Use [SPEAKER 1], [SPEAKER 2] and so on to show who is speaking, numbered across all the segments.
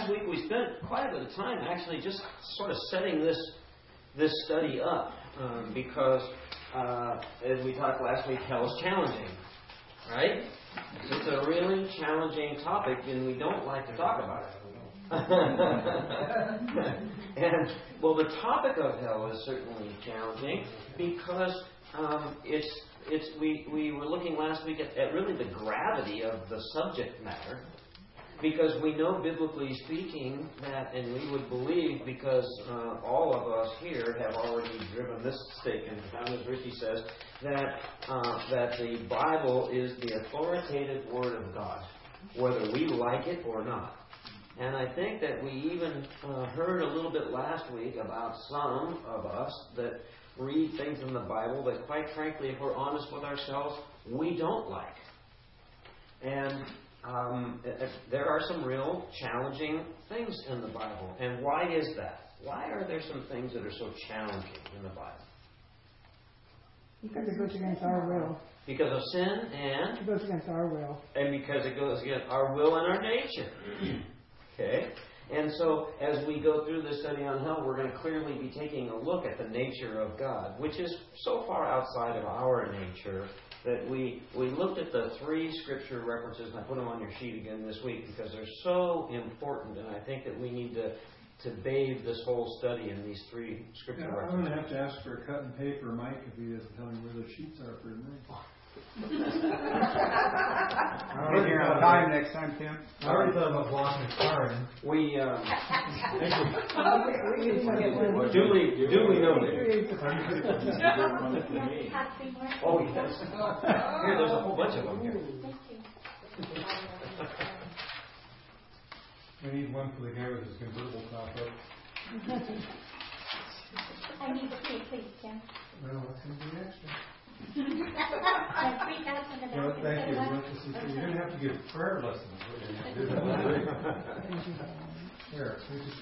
[SPEAKER 1] last week we spent quite a bit of time actually just sort of setting this this study up um, because uh, as we talked last week, hell is challenging, right? It's a really challenging topic, and we don't like to talk about it. and well, the topic of hell is certainly challenging because um, it's it's we we were looking last week at, at really the gravity of the subject matter because we know, biblically speaking, that, and we would believe, because uh, all of us here have already driven this stake into ground, as says, that uh, that the Bible is the authoritative Word of God, whether we like it or not. And I think that we even uh, heard a little bit last week about some of us that read things in the Bible that, quite frankly, if we're honest with ourselves, we don't like. And um, there are some real challenging things in the Bible. And why is that? Why are there some things that are so challenging in the Bible?
[SPEAKER 2] Because it goes against our will.
[SPEAKER 1] Because of sin and?
[SPEAKER 2] It goes against our will.
[SPEAKER 1] And because it goes against our will and our nature. okay? And so, as we go through this study on hell, we're going to clearly be taking a look at the nature of God, which is so far outside of our nature that we, we looked at the three scripture references, and I put them on your sheet again this week because they're so important, and I think that we need to, to bathe this whole study in these three scripture
[SPEAKER 3] yeah,
[SPEAKER 1] references.
[SPEAKER 3] I'm going to have to ask for a cut and paper, Mike, if he doesn't tell me where the sheets are for tonight.
[SPEAKER 4] I'll be here on time next time, Tim.
[SPEAKER 3] I already thought about blocking the car in.
[SPEAKER 1] We, um, duly, duly noted. Oh, yes. Here, there's a whole bunch of them here.
[SPEAKER 3] We need one for the guy with his convertible top up.
[SPEAKER 5] I need to see, please, Tim.
[SPEAKER 3] Well, it's going to be extra. Well, thank you. You didn't have to give prayer lessons. Here, we just?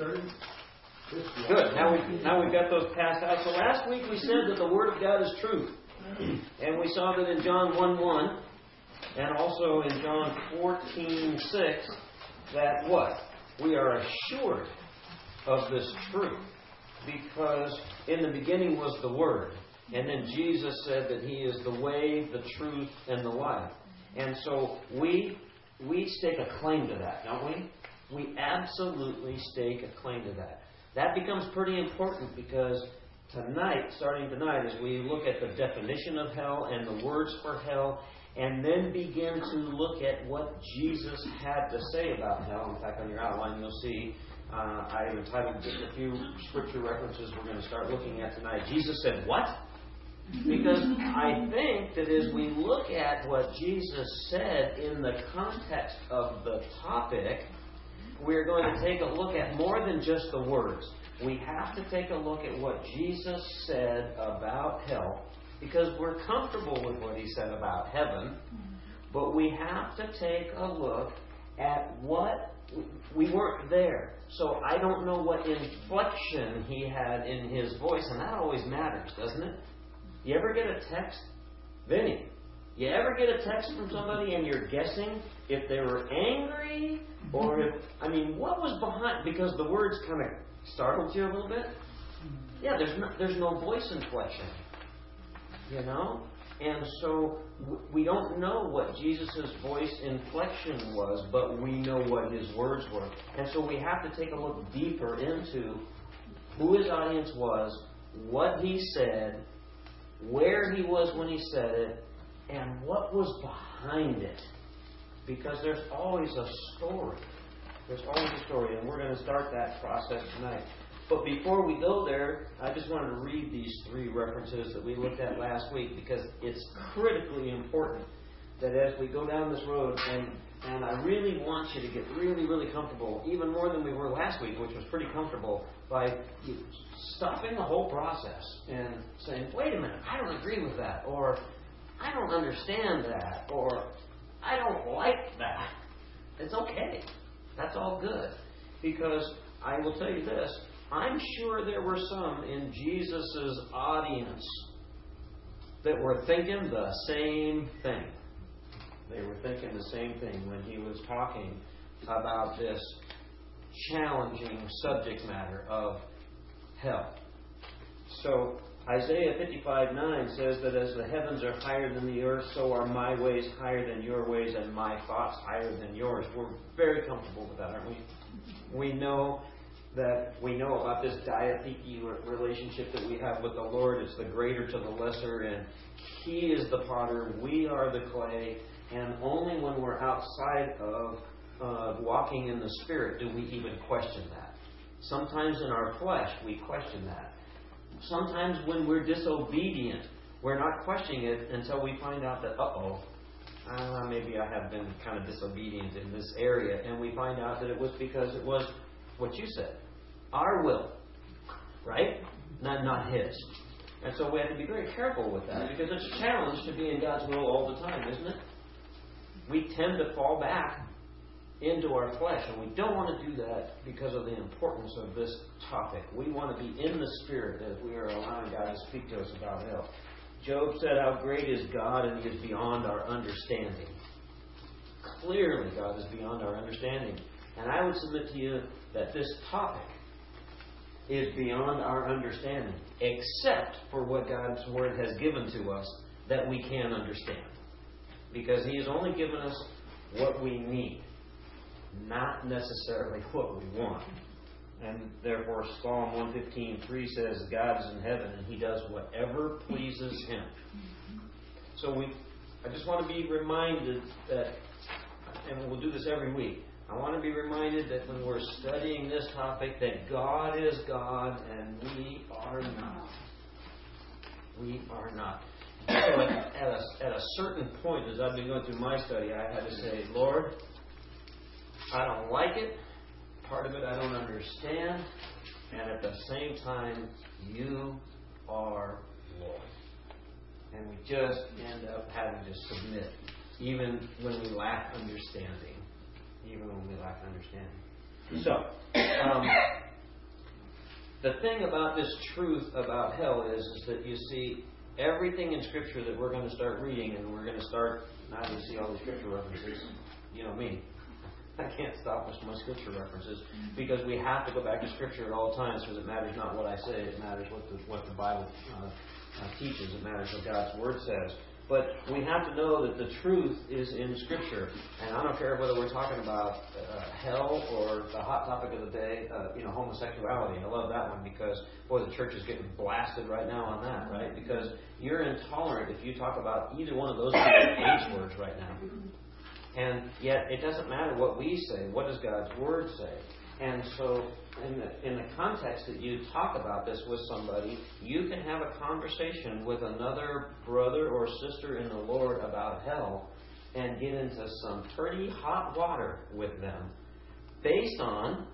[SPEAKER 1] Good. Now we now we've got those passed out. So last week we said that the Word of God is truth, and we saw that in John one one, and also in John fourteen six, that what we are assured of this truth because in the beginning was the Word, and then Jesus said that He is the way, the truth, and the life. And so we we stake a claim to that, don't we? We absolutely stake a claim to that. That becomes pretty important because tonight, starting tonight, as we look at the definition of hell and the words for hell, and then begin to look at what Jesus had to say about hell. In fact, on your outline, you'll see uh, I've entitled just a few scripture references we're going to start looking at tonight. Jesus said, What? Because I think that as we look at what Jesus said in the context of the topic, we're going to take a look at more than just the words. We have to take a look at what Jesus said about hell because we're comfortable with what he said about heaven, but we have to take a look at what we weren't there. So I don't know what inflection he had in his voice, and that always matters, doesn't it? You ever get a text? Vinny, you ever get a text from somebody and you're guessing if they were angry or if, I mean, what was behind, because the words kind of startled you a little bit? Yeah, there's no, there's no voice inflection. You know? And so we don't know what Jesus' voice inflection was, but we know what his words were. And so we have to take a look deeper into who his audience was, what he said, where he was when he said it, and what was behind it. Because there's always a story. There's always a story, and we're going to start that process tonight. But before we go there, I just wanted to read these three references that we looked at last week because it's critically important that as we go down this road, and, and I really want you to get really, really comfortable, even more than we were last week, which was pretty comfortable, by stopping the whole process and saying, wait a minute, I don't agree with that, or I don't understand that, or I don't like that. It's okay. That's all good. Because I will tell you this I'm sure there were some in Jesus' audience that were thinking the same thing. They were thinking the same thing when he was talking about this challenging subject matter of hell. So, Isaiah 55 9 says that as the heavens are higher than the earth, so are my ways higher than your ways, and my thoughts higher than yours. We're very comfortable with that, aren't we? We know that we know about this diatheke relationship that we have with the Lord. It's the greater to the lesser, and He is the potter, we are the clay, and only when we're outside of uh, walking in the Spirit do we even question that. Sometimes in our flesh, we question that. Sometimes when we're disobedient, we're not questioning it until we find out that, uh oh, uh, maybe I have been kind of disobedient in this area. And we find out that it was because it was what you said our will, right? Not, not His. And so we have to be very careful with that because it's a challenge to be in God's will all the time, isn't it? We tend to fall back into our flesh, and we don't want to do that because of the importance of this topic. We want to be in the Spirit as we are allowing God to speak to us about hell. Job said, How great is God, and He is beyond our understanding. Clearly, God is beyond our understanding. And I would submit to you that this topic is beyond our understanding, except for what God's Word has given to us that we can understand. Because He has only given us what we need, not necessarily what we want. And therefore, Psalm 115.3 says, God is in heaven and He does whatever pleases Him. So we, I just want to be reminded that, and we'll do this every week, I want to be reminded that when we're studying this topic, that God is God and we are not. We are not. So at, at, a, at a certain point, as I've been going through my study, I had to say, Lord, I don't like it. Part of it I don't understand. And at the same time, you are Lord. And we just end up having to submit, even when we lack understanding even when we lack understanding. So, um, the thing about this truth about hell is, is that you see everything in Scripture that we're going to start reading, and we're going to start, now you see all the Scripture references, you know me. I can't stop with my scripture references because we have to go back to scripture at all times because it matters not what I say, it matters what the, what the Bible uh, uh, teaches, it matters what God's Word says. But we have to know that the truth is in Scripture. And I don't care whether we're talking about uh, hell or the hot topic of the day, uh, you know, homosexuality. I love that one because, boy, the church is getting blasted right now on that, right? Because you're intolerant if you talk about either one of those H words right now. And yet, it doesn't matter what we say. What does God's Word say? And so, in the, in the context that you talk about this with somebody, you can have a conversation with another brother or sister in the Lord about hell and get into some pretty hot water with them based on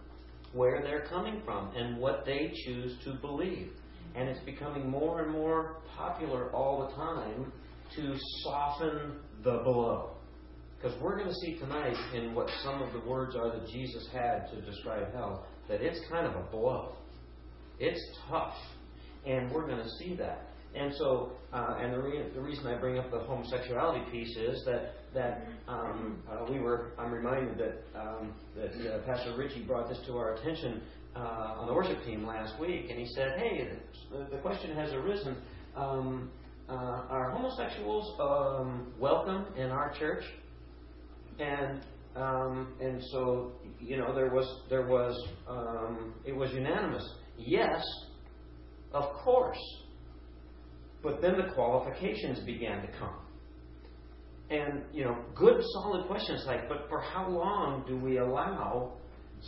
[SPEAKER 1] where they're coming from and what they choose to believe. And it's becoming more and more popular all the time to soften the blow. Because we're going to see tonight in what some of the words are that Jesus had to describe hell that it's kind of a blow. It's tough. And we're going to see that. And so, uh, and the, re- the reason I bring up the homosexuality piece is that that um, uh, we were. I'm reminded that um, that uh, Pastor Richie brought this to our attention uh, on the worship team last week, and he said, "Hey, the, the question has arisen: um, uh, Are homosexuals um, welcome in our church?" And um, and so you know there was there was um, it was unanimous. Yes, of course. But then the qualifications began to come. And, you know, good, solid questions like, but for how long do we allow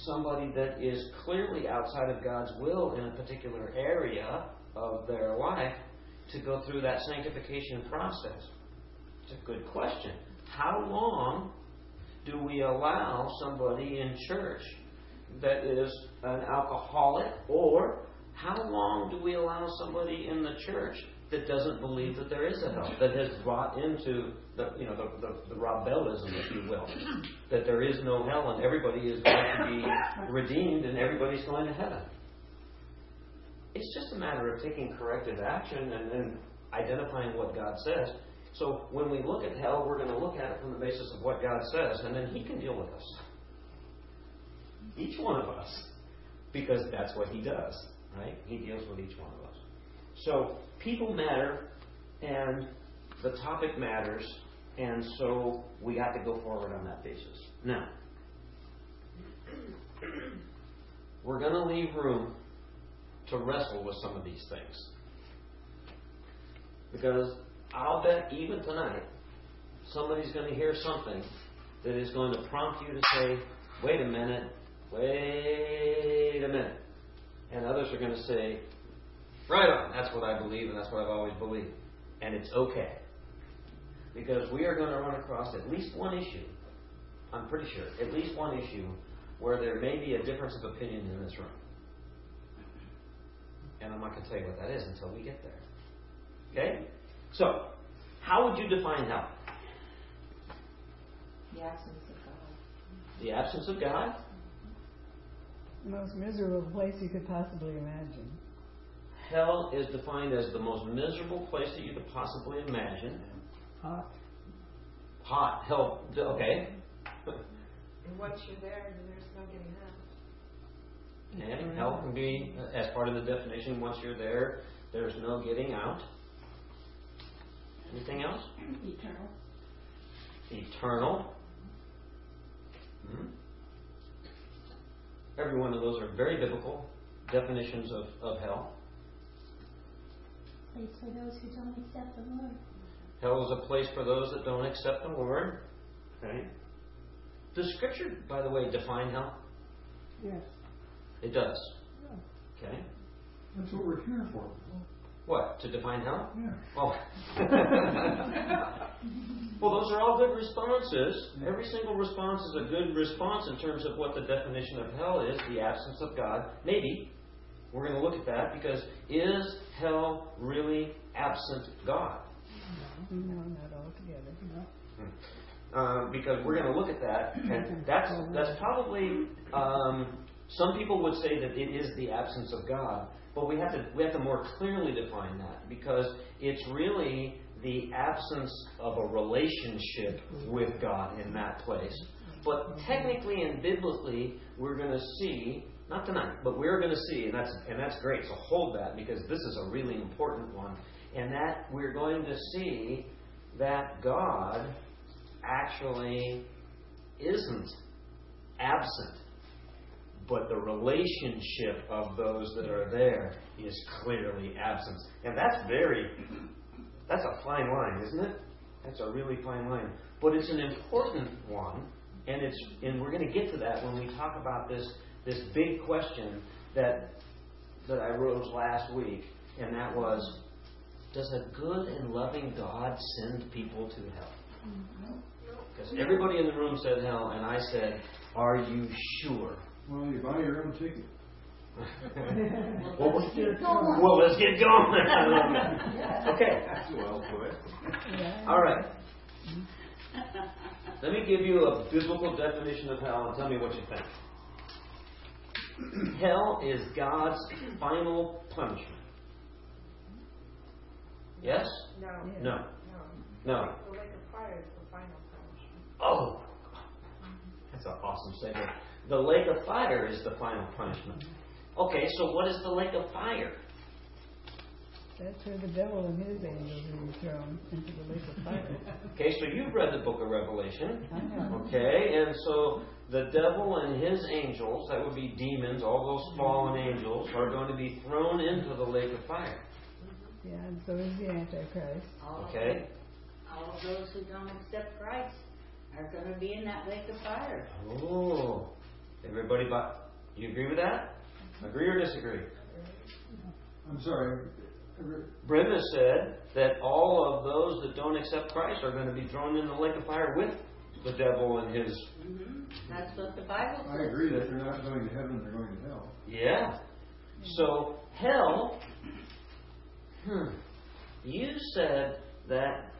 [SPEAKER 1] somebody that is clearly outside of God's will in a particular area of their life to go through that sanctification process? It's a good question. How long do we allow somebody in church that is an alcoholic or how long do we allow somebody in the church that doesn't believe that there is a hell, that has bought into the you know the, the, the if you will, that there is no hell and everybody is going to be redeemed and everybody's going to heaven. It's just a matter of taking corrective action and, and identifying what God says. So when we look at hell, we're going to look at it from the basis of what God says, and then He can deal with us. each one of us because that's what He does, right? He deals with each one of us. So people matter, and the topic matters, and so we got to go forward on that basis. Now, we're going to leave room to wrestle with some of these things. Because I'll bet even tonight, somebody's going to hear something that is going to prompt you to say, wait a minute, wait a minute. And others are going to say, right on, that's what I believe and that's what I've always believed. And it's okay. Because we are going to run across at least one issue, I'm pretty sure, at least one issue where there may be a difference of opinion in this room. And I'm not going to tell you what that is until we get there. Okay? So, how would you define hell?
[SPEAKER 6] The absence of God.
[SPEAKER 1] The absence of God?
[SPEAKER 2] The most miserable place you could possibly imagine.
[SPEAKER 1] Hell is defined as the most miserable place that you could possibly imagine.
[SPEAKER 2] Hot.
[SPEAKER 1] Hot. Hell. Okay.
[SPEAKER 6] And once you're there, there's no getting out.
[SPEAKER 1] And hell can be, as part of the definition, once you're there, there's no getting out. Anything else?
[SPEAKER 5] Eternal.
[SPEAKER 1] Eternal. Hmm? Every one of those are very biblical definitions of, of hell.
[SPEAKER 5] Place for those who don't accept the Lord.
[SPEAKER 1] Hell is a place for those that don't accept the Lord. Okay. Does Scripture, by the way, define hell?
[SPEAKER 2] Yes.
[SPEAKER 1] It does. Okay.
[SPEAKER 3] That's what we're here for.
[SPEAKER 1] What? To define hell?
[SPEAKER 3] Yeah.
[SPEAKER 1] Oh. well, those are all good responses. Every single response is a good response in terms of what the definition of hell is the absence of God. Maybe. We're going to look at that because is hell really absent God?
[SPEAKER 2] No, not altogether. No.
[SPEAKER 1] Um, because we're going to look at that, and that's that's probably um, some people would say that it is the absence of God, but we have to we have to more clearly define that because it's really the absence of a relationship with God in that place. But technically and biblically, we're going to see not tonight, but we're going to see, and that's and that's great. So hold that because this is a really important one, and that we're going to see that God actually isn't absent, but the relationship of those that are there is clearly absent. And that's very, that's a fine line, isn't it? That's a really fine line. But it's an important one, and it's and we're going to get to that when we talk about this this big question that that I rose last week, and that was, does a good and loving God send people to hell? Mm-hmm. Because everybody in the room said hell, and I said, Are you sure?
[SPEAKER 3] Well, you buy your own ticket.
[SPEAKER 1] well, let's get going. Well, let's get going. okay.
[SPEAKER 4] That's well put.
[SPEAKER 2] Yeah.
[SPEAKER 1] All right. Let me give you a biblical definition of hell and tell me what you think. hell is God's final punishment. Yes?
[SPEAKER 6] No.
[SPEAKER 2] Yeah.
[SPEAKER 1] No.
[SPEAKER 6] No.
[SPEAKER 1] No.
[SPEAKER 6] The lake of fire is the final punishment.
[SPEAKER 1] Oh, that's an awesome statement. The lake of fire is the final punishment. Okay, so what is the lake of fire?
[SPEAKER 2] That's where the devil and his angels are thrown into the lake of fire.
[SPEAKER 1] Okay, so you've read the book of Revelation.
[SPEAKER 2] I know.
[SPEAKER 1] Okay, and so the devil and his angels, that would be demons, all those fallen mm-hmm. angels, are going to be thrown into the lake of fire.
[SPEAKER 2] Yeah, and so is the Antichrist.
[SPEAKER 7] All
[SPEAKER 1] Okay?
[SPEAKER 7] All those who don't accept Christ are going to be in that lake of fire.
[SPEAKER 1] Oh, everybody, but you agree with that? Agree or disagree?
[SPEAKER 3] I'm sorry.
[SPEAKER 1] Brenda said that all of those that don't accept Christ are going to be thrown in the lake of fire with the devil and his.
[SPEAKER 7] hmm That's what the Bible says.
[SPEAKER 3] I agree that they're not going to heaven, they're going to hell.
[SPEAKER 1] Yeah. So hell. Hmm. You said that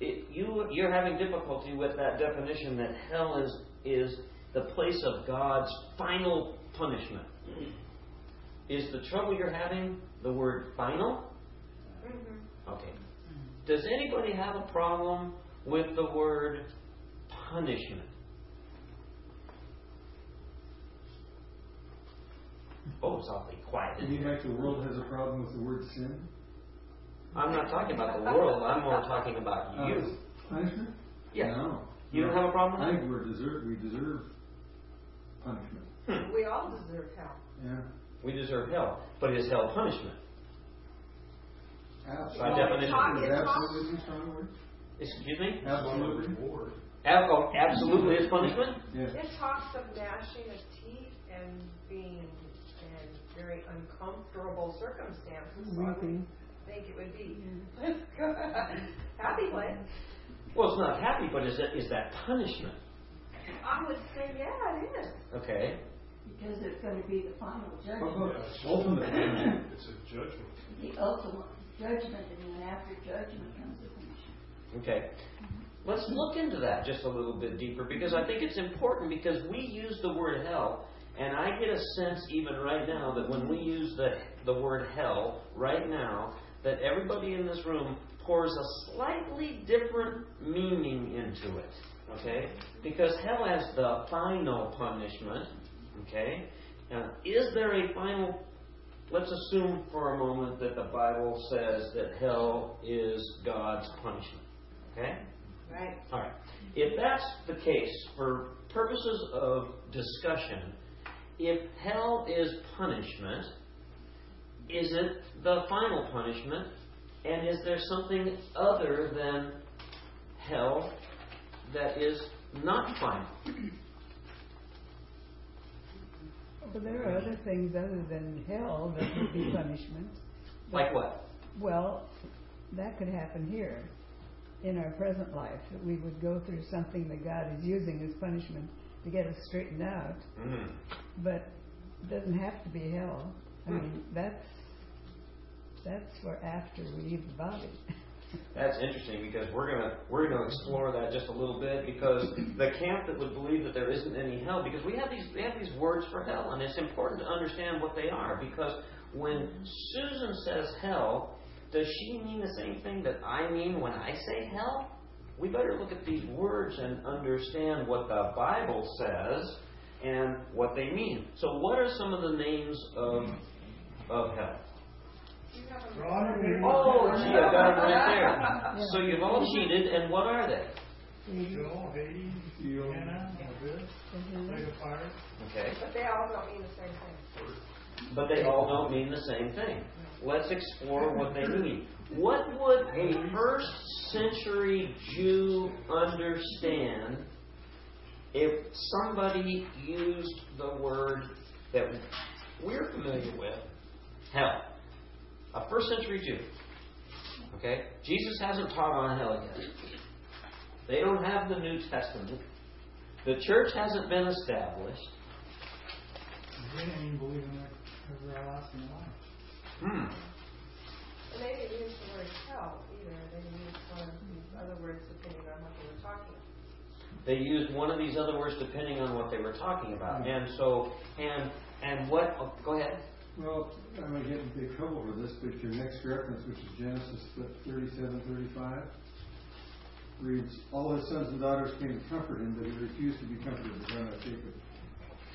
[SPEAKER 1] it, you you're having difficulty with that definition that hell is is the place of God's final punishment. Is the trouble you're having the word final?
[SPEAKER 6] Mm-hmm.
[SPEAKER 1] Okay. Does anybody have a problem with the word punishment? Oh, it's awfully quiet in
[SPEAKER 3] Do you
[SPEAKER 1] here.
[SPEAKER 3] think the world has a problem with the word sin?
[SPEAKER 1] I'm not talking about the world. I'm more talking about
[SPEAKER 3] Uh,
[SPEAKER 1] you.
[SPEAKER 3] Punishment?
[SPEAKER 1] Yes.
[SPEAKER 3] No.
[SPEAKER 1] You don't have a problem
[SPEAKER 3] I think we're deserve, we deserve punishment.
[SPEAKER 1] Hmm.
[SPEAKER 6] We all deserve hell.
[SPEAKER 3] Yeah.
[SPEAKER 1] We deserve hell, but is hell punishment? By
[SPEAKER 3] Absolutely.
[SPEAKER 1] definition.
[SPEAKER 6] talk-
[SPEAKER 3] Is
[SPEAKER 6] it's talk-
[SPEAKER 3] absolutely strong word?
[SPEAKER 1] Excuse me?
[SPEAKER 3] Absolutely.
[SPEAKER 1] Ab- oh, absolutely is punishment.
[SPEAKER 3] Yeah.
[SPEAKER 6] It talks of gnashing of teeth and being in very uncomfortable circumstances. So I would think it would be happy one.
[SPEAKER 1] Well, it's not happy, but is that is that punishment?
[SPEAKER 6] I would say, yeah, it is.
[SPEAKER 1] Okay.
[SPEAKER 8] Because it's going to be the final
[SPEAKER 3] What
[SPEAKER 8] judgment,
[SPEAKER 3] about Ultimately,
[SPEAKER 9] It's a judgment.
[SPEAKER 8] the ultimate judgment, and then after judgment comes the punishment.
[SPEAKER 1] Okay. Let's look into that just a little bit deeper because I think it's important because we use the word hell, and I get a sense even right now that when we use the, the word hell right now, that everybody in this room pours a slightly different meaning into it. Okay? Because hell has the final punishment. Okay? Now, is there a final Let's assume for a moment that the Bible says that hell is God's punishment. Okay?
[SPEAKER 6] Right.
[SPEAKER 1] All right. If that's the case, for purposes of discussion, if hell is punishment, is it the final punishment? And is there something other than hell that is not final?
[SPEAKER 2] Well, there are other things other than hell that would be punishment.
[SPEAKER 1] Like what?
[SPEAKER 2] Well, that could happen here in our present life, that we would go through something that God is using as punishment to get us straightened out,
[SPEAKER 1] Mm.
[SPEAKER 2] but it doesn't have to be hell. I mean, that's that's for after we leave the body.
[SPEAKER 1] That's interesting because we're gonna we're gonna explore that just a little bit because the camp that would believe that there isn't any hell because we have these we have these words for hell and it's important to understand what they are because when Susan says hell, does she mean the same thing that I mean when I say hell? We better look at these words and understand what the Bible says and what they mean. So what are some of the names of of hell?
[SPEAKER 6] Do you have a
[SPEAKER 1] Oh, gee, I got them right there. So you've all cheated, and what are they?
[SPEAKER 9] Sheol, Hades,
[SPEAKER 3] Feel-
[SPEAKER 9] Abyss,
[SPEAKER 2] Mhm.
[SPEAKER 9] Lake of Fire.
[SPEAKER 1] Okay.
[SPEAKER 6] But they all don't mean the same thing.
[SPEAKER 1] But they all don't mean the same thing. Let's explore what they mean. What would a first century Jew understand if somebody used the word that we're familiar with, hell? A first century Jew. Okay? Jesus hasn't taught on hell yet. They don't have the New Testament. The church hasn't been established.
[SPEAKER 9] They didn't even believe in their everlasting life.
[SPEAKER 1] Hmm.
[SPEAKER 6] And they didn't use the word hell either. They used one of these other words depending on what they were talking about.
[SPEAKER 1] they used one of these other words depending on what they were talking about. And so, and and what? Oh, go ahead.
[SPEAKER 3] Well, I'm gonna get in big trouble for this, but your next reference, which is Genesis thirty-seven, thirty-five, reads, All his sons and daughters came to comfort him, but he refused to be comforted, the son of Jacob.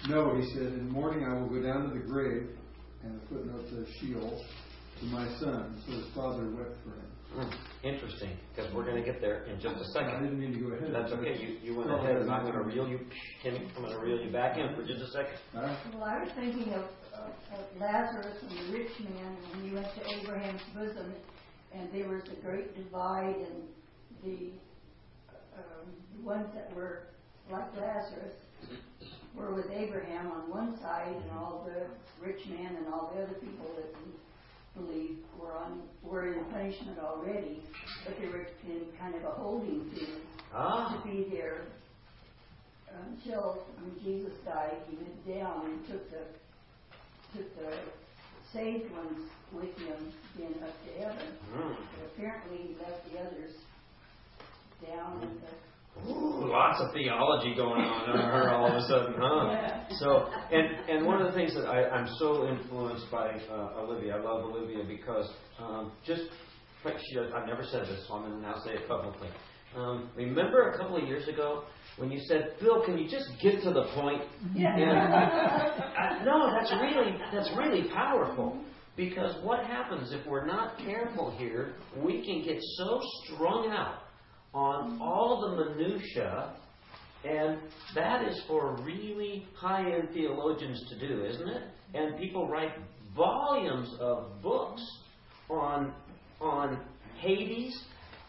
[SPEAKER 3] No, he said, in the morning I will go down to the grave, and the footnote says Sheol, to my son. So his father wept for him.
[SPEAKER 1] Hmm, Interesting, because we're going to get there in just a
[SPEAKER 3] I
[SPEAKER 1] second.
[SPEAKER 3] I didn't mean to go ahead.
[SPEAKER 1] That's okay. You, you went ahead, and I'm going to reel you, Timmy. I'm going to reel you back in for just a second.
[SPEAKER 3] All right.
[SPEAKER 8] Well, I was thinking of, of, of Lazarus and the rich man when he went to Abraham's bosom, and there was a great divide, and the um, the ones that were like Lazarus were with Abraham on one side, and all the rich man and all the other people that didn't believe were on were in punishment already, but they were in kind of a holding period
[SPEAKER 1] Ah,
[SPEAKER 8] to be there until when Jesus died, he went down and took the took the saved ones with him then up to heaven. But apparently he left the others down at the
[SPEAKER 1] Ooh, lots of theology going on in her all of a sudden, huh?
[SPEAKER 8] Yeah.
[SPEAKER 1] So, and and one of the things that I, I'm so influenced by uh, Olivia, I love Olivia because um, just she, I've never said this, so I'm going to now say it publicly. Um, remember a couple of years ago when you said, "Bill, can you just get to the point?"
[SPEAKER 2] Yeah.
[SPEAKER 1] I, no, that's really that's really powerful because what happens if we're not careful here? We can get so strung out on all the minutia, and that is for really high-end theologians to do, isn't it? And people write volumes of books on on Hades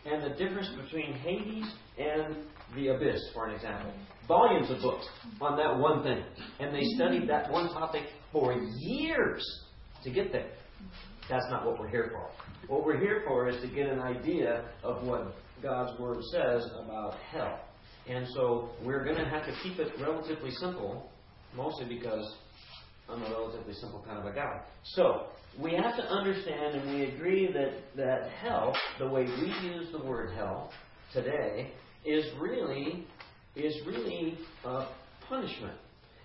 [SPEAKER 1] and the difference between Hades and the abyss, for an example. Volumes of books on that one thing. And they studied that one topic for years to get there. That's not what we're here for. What we're here for is to get an idea of what God's Word says about hell. And so we're going to have to keep it relatively simple, mostly because I'm a relatively simple kind of a guy. So we have to understand and we agree that, that hell, the way we use the word hell today, is really is really a punishment.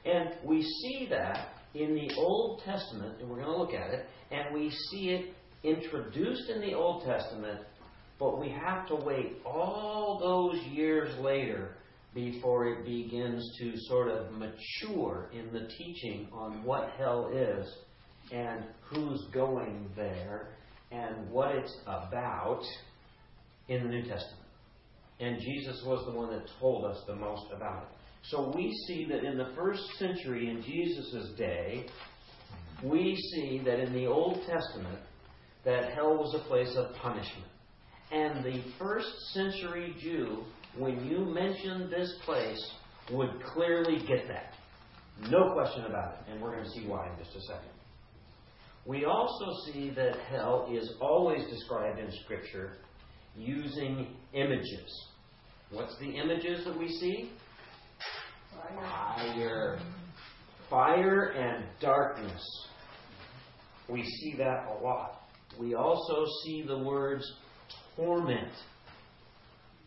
[SPEAKER 1] And we see that in the Old Testament, and we're going to look at it, and we see it introduced in the Old Testament, but we have to wait all those years later before it begins to sort of mature in the teaching on what hell is and who's going there and what it's about in the New Testament. And Jesus was the one that told us the most about it. So we see that in the first century, in Jesus' day, we see that in the Old Testament, that hell was a place of punishment. And the first century Jew, when you mentioned this place, would clearly get that. No question about it. And we're going to see why in just a second. We also see that hell is always described in Scripture using images. What's the images that we see? Fire. Fire and darkness. We see that a lot. We also see the words torment.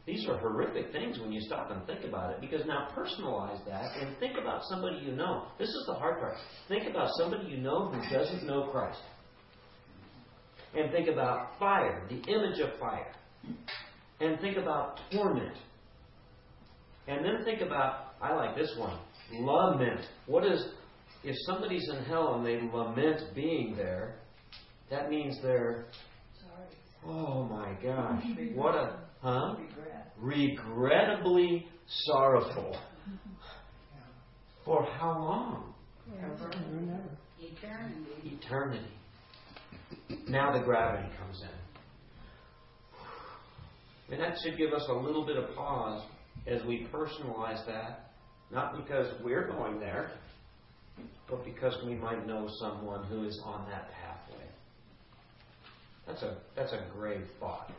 [SPEAKER 1] These are horrific things when you stop and think about it. Because now personalize that and think about somebody you know. This is the hard part. Think about somebody you know who doesn't know Christ. And think about fire, the image of fire. And think about torment. And then think about, I like this one, lament. What is, if somebody's in hell and they lament being there, that means they're, oh my gosh, what a, huh? Regrettably sorrowful. For how long?
[SPEAKER 7] Eternity.
[SPEAKER 1] Eternity. Now the gravity comes in. And that should give us a little bit of pause as we personalize that, not because we're going there, but because we might know someone who is on that pathway. That's a that's a grave thought.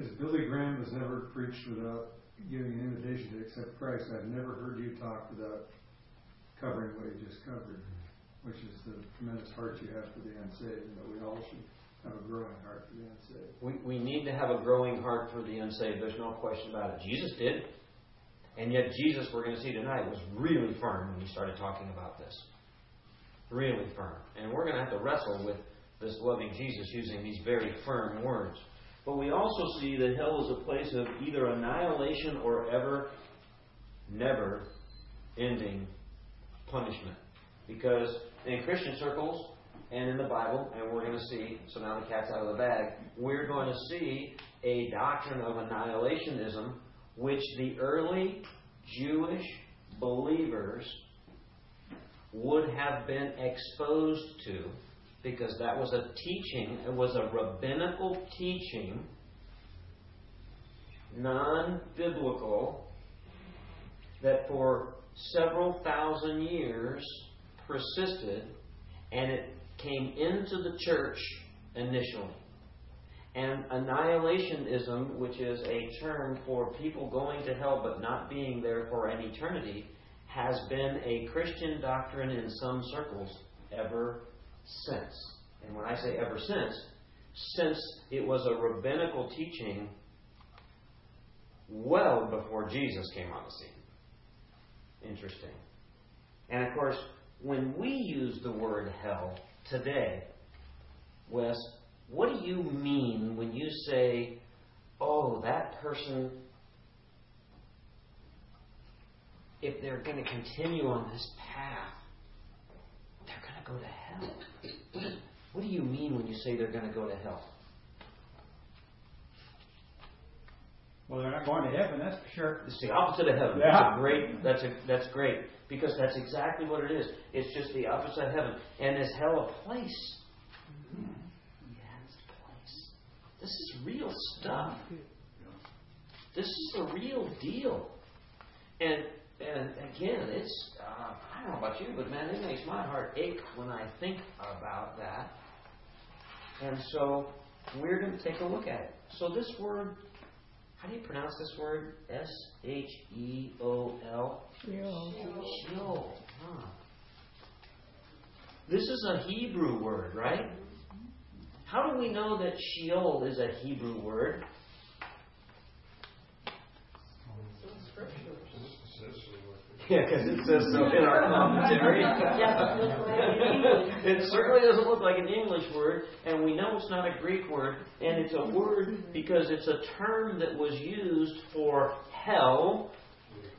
[SPEAKER 3] As Billy Graham has never preached without giving an invitation to accept Christ, I've never heard you talk without covering what you just covered, which is the tremendous heart you have for the unsaved, and that we all should have a growing heart for the unsaved.
[SPEAKER 1] We, we need to have a growing heart for the unsaved. There's no question about it. Jesus did. And yet, Jesus, we're going to see tonight, was really firm when he started talking about this. Really firm. And we're going to have to wrestle with this loving Jesus using these very firm words. But we also see that hell is a place of either annihilation or ever, never ending punishment. Because in Christian circles and in the Bible, and we're going to see, so now the cat's out of the bag, we're going to see a doctrine of annihilationism which the early Jewish believers would have been exposed to because that was a teaching, it was a rabbinical teaching, non biblical, that for several thousand years persisted and it came into the church initially. And annihilationism, which is a term for people going to hell but not being there for an eternity, has been a Christian doctrine in some circles ever since. And when I say ever since, since it was a rabbinical teaching well before Jesus came on the scene. Interesting. And of course, when we use the word hell today, Wes, what do you mean when you say, oh, that person, if they're going to continue on this path, they're going to go to hell? What do you mean when you say they're going to go to hell?
[SPEAKER 4] Well, they're not going to heaven, that's for sure.
[SPEAKER 1] It's the opposite of heaven.
[SPEAKER 4] Yeah.
[SPEAKER 1] That's great. That's a that's great because that's exactly what it is. It's just the opposite of heaven. And is hell a place? Yeah, it's a place. This is real stuff. This is a real deal. And and again, it's uh, I don't know about you, but man, it makes my heart ache when I think about that. And so we're going to take a look at it. So this word, how do you pronounce this word? S H E O L.
[SPEAKER 2] Sheol.
[SPEAKER 1] Sheol. Huh. This is a Hebrew word, right? How do we know that Sheol is a Hebrew word? Yeah, because it says so in our commentary. it certainly doesn't look like an English word, and we know it's not a Greek word, and it's a word because it's a term that was used for hell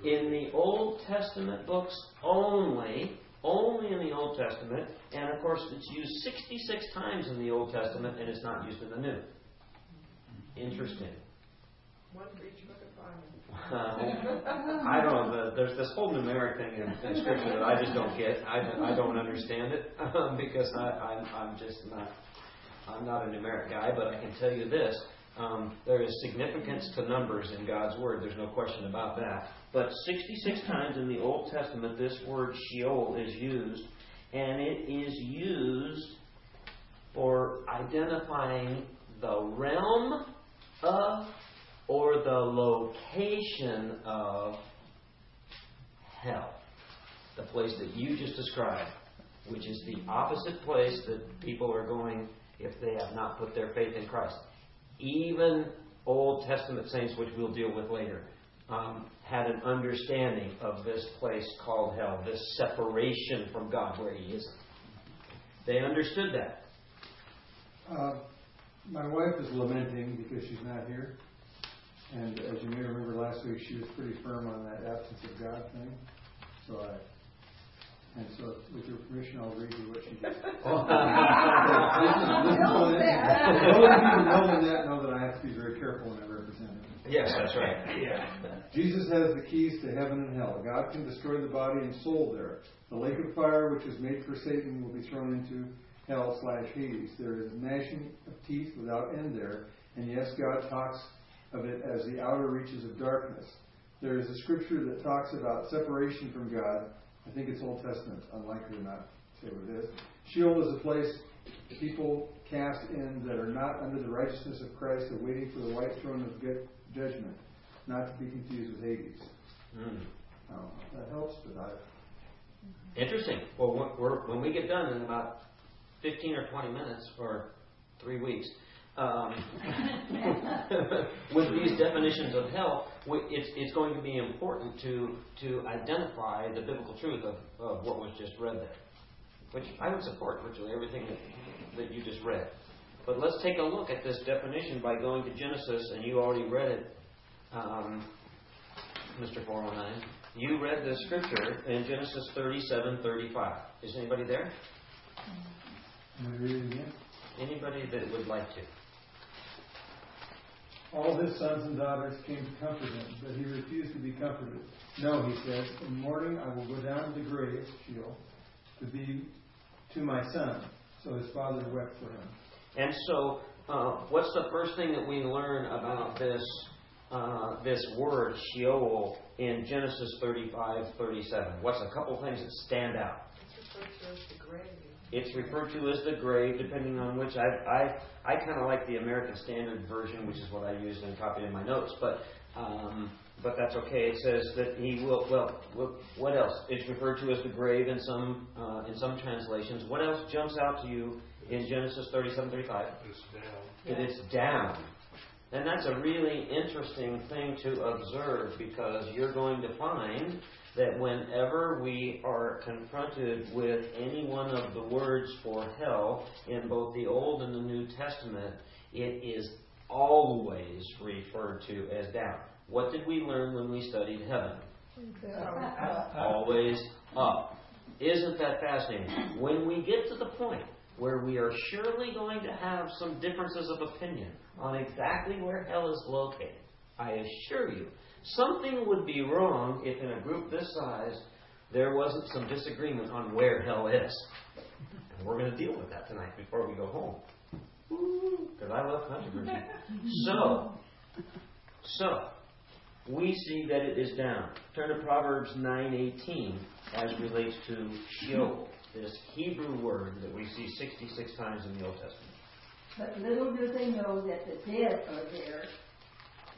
[SPEAKER 1] in the Old Testament books only, only in the Old Testament, and of course it's used 66 times in the Old Testament, and it's not used in the New. Interesting.
[SPEAKER 6] One for each book
[SPEAKER 1] Uh, I don't know. The, there's this whole numeric thing in, in Scripture that I just don't get. I, I don't understand it um, because I, I'm, I'm just not. I'm not a numeric guy, but I can tell you this: um, there is significance to numbers in God's Word. There's no question about that. But 66 times in the Old Testament, this word Sheol is used, and it is used for identifying the realm of or the location of hell. The place that you just described, which is the opposite place that people are going if they have not put their faith in Christ. Even Old Testament saints, which we'll deal with later, um, had an understanding of this place called hell, this separation from God where He isn't. They understood that.
[SPEAKER 3] Uh, my wife is lamenting because she's not here. And as you may remember last week, she was pretty firm on that absence of God thing. So I, and so with your permission, I'll read you what she did. Listen, listen to this. Those of you who know that know that I have to be very careful when I represent him.
[SPEAKER 1] Yes, that's right. Yeah.
[SPEAKER 3] Jesus has the keys to heaven and hell. God can destroy the body and soul there. The lake of fire, which is made for Satan, will be thrown into hell slash Hades. There is gnashing of teeth without end there. And yes, God talks of it as the outer reaches of darkness. There is a scripture that talks about separation from God. I think it's Old Testament, unlikely to not say what it is. Sheol is a place people cast in that are not under the righteousness of Christ, awaiting for the white throne of judgment, not to be confused with Hades.
[SPEAKER 1] Mm.
[SPEAKER 3] Um, that helps, but I,
[SPEAKER 1] Interesting. Well, when we get done in about 15 or 20 minutes, or three weeks, um, with these definitions of hell, we, it's, it's going to be important to, to identify the biblical truth of, of what was just read there, which I would support virtually everything that, that you just read. But let's take a look at this definition by going to Genesis, and you already read it, um, Mr. 409. You read the scripture in Genesis 37 35. Is anybody there?
[SPEAKER 3] am I reading it again?
[SPEAKER 1] Anybody that would like to?
[SPEAKER 3] All his sons and daughters came to comfort him, but he refused to be comforted. No, he said, in the morning I will go down to the grave, Sheol, to be to my son. So his father wept for him.
[SPEAKER 1] And so, uh, what's the first thing that we learn about this uh, this word Sheol in Genesis 35 37? What's a couple things that stand out?
[SPEAKER 6] It's referred to as the grave.
[SPEAKER 1] It's referred to as the grave, depending on which I I, I kind of like the American Standard Version, which is what I used and copied in my notes. But um, but that's okay. It says that he will. Well, what else? It's referred to as the grave in some uh, in some translations. What else jumps out to you in Genesis 37 35?
[SPEAKER 10] It's down.
[SPEAKER 1] that it's down. And that's a really interesting thing to observe because you're going to find that whenever we are confronted with any one of the words for hell in both the Old and the New Testament, it is always referred to as down. What did we learn when we studied heaven? Always up. Isn't that fascinating? When we get to the point where we are surely going to have some differences of opinion on exactly where hell is located, I assure you, something would be wrong if in a group this size there wasn't some disagreement on where hell is. And we're going to deal with that tonight before we go home. Because I love controversy. So, so, we see that it is down. Turn to Proverbs 9.18 as relates to Sheol, this Hebrew word that we see 66 times in the Old Testament.
[SPEAKER 8] But little do they know that the dead are there,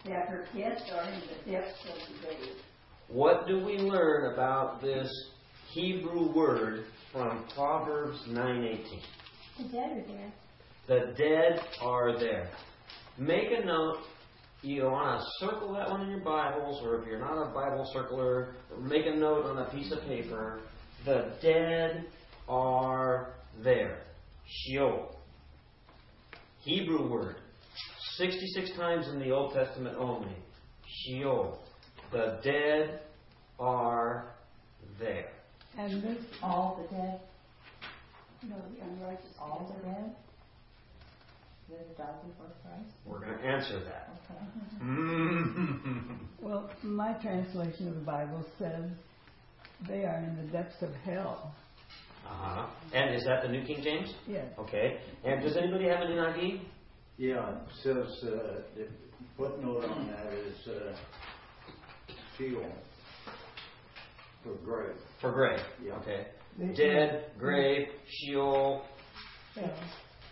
[SPEAKER 8] that her guests are in the depths of the grave.
[SPEAKER 1] What do we learn about this Hebrew word from Proverbs 9.18?
[SPEAKER 5] The dead are there.
[SPEAKER 1] The dead are there. Make a note. You want to circle that one in your Bibles, or if you're not a Bible circler, make a note on a piece of paper. The dead are there. Sheol. Hebrew word. 66 times in the Old Testament only. Sheol. The dead are there.
[SPEAKER 2] And this,
[SPEAKER 8] All the dead. No, the unrighteous.
[SPEAKER 6] All the dead? That died before Christ?
[SPEAKER 1] We're going to answer that.
[SPEAKER 6] Okay.
[SPEAKER 2] well, my translation of the Bible says they are in the depths of hell.
[SPEAKER 1] Uh-huh. And is that the New King James?
[SPEAKER 2] Yes.
[SPEAKER 1] Okay. And does anybody have an NIV?
[SPEAKER 10] Yeah, it says, uh, the footnote on that is, uh, Sheol for grave.
[SPEAKER 1] For grave.
[SPEAKER 10] Yeah.
[SPEAKER 1] Okay.
[SPEAKER 2] They-
[SPEAKER 1] Dead, grave, Sheol,
[SPEAKER 11] Yeah,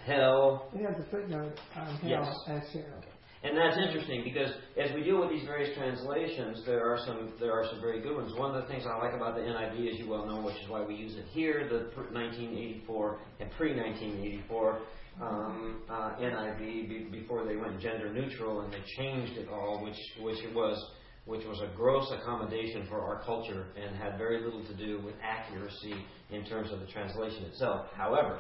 [SPEAKER 1] hell.
[SPEAKER 11] it has a footnote on
[SPEAKER 1] Yes.
[SPEAKER 11] hell as Sheol.
[SPEAKER 1] And that's interesting because as we deal with these various translations, there are some there are some very good ones. One of the things I like about the NIV, as you well know, which is why we use it here, the pr- 1984 and pre-1984 uh, NIV be, before they went gender neutral and they changed it all, which which it was which was a gross accommodation for our culture and had very little to do with accuracy in terms of the translation itself. However,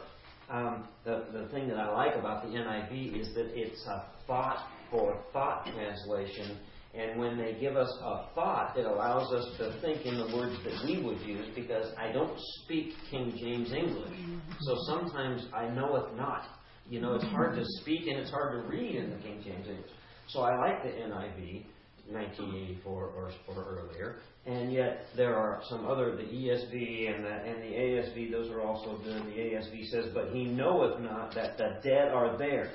[SPEAKER 1] um, the, the thing that I like about the NIV is that it's a thought for thought translation, and when they give us a thought, it allows us to think in the words that we would use because I don't speak King James English. So sometimes I know it not. You know, it's hard to speak and it's hard to read in the King James English. So I like the NIV, 1984 or, or earlier, and yet there are some other, the ESV and the, and the ASV, those are also good. The ASV says, But he knoweth not that the dead are there,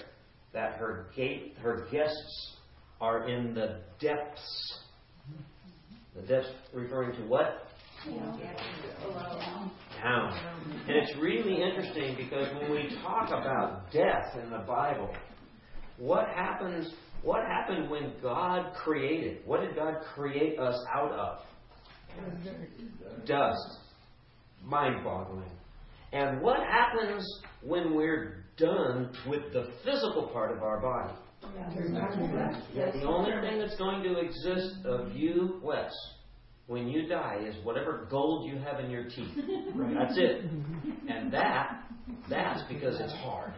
[SPEAKER 1] that her gate, her guests are in the depths. The depths referring to what? Down. And it's really interesting because when we talk about death in the Bible, what happens what happened when God created? What did God create us out of? Dust. Mind boggling. And what happens when we're done with the physical part of our body? The only thing that's going to exist of you, Wes, when you die is whatever gold you have in your teeth. That's it. And that, that's because it's hard.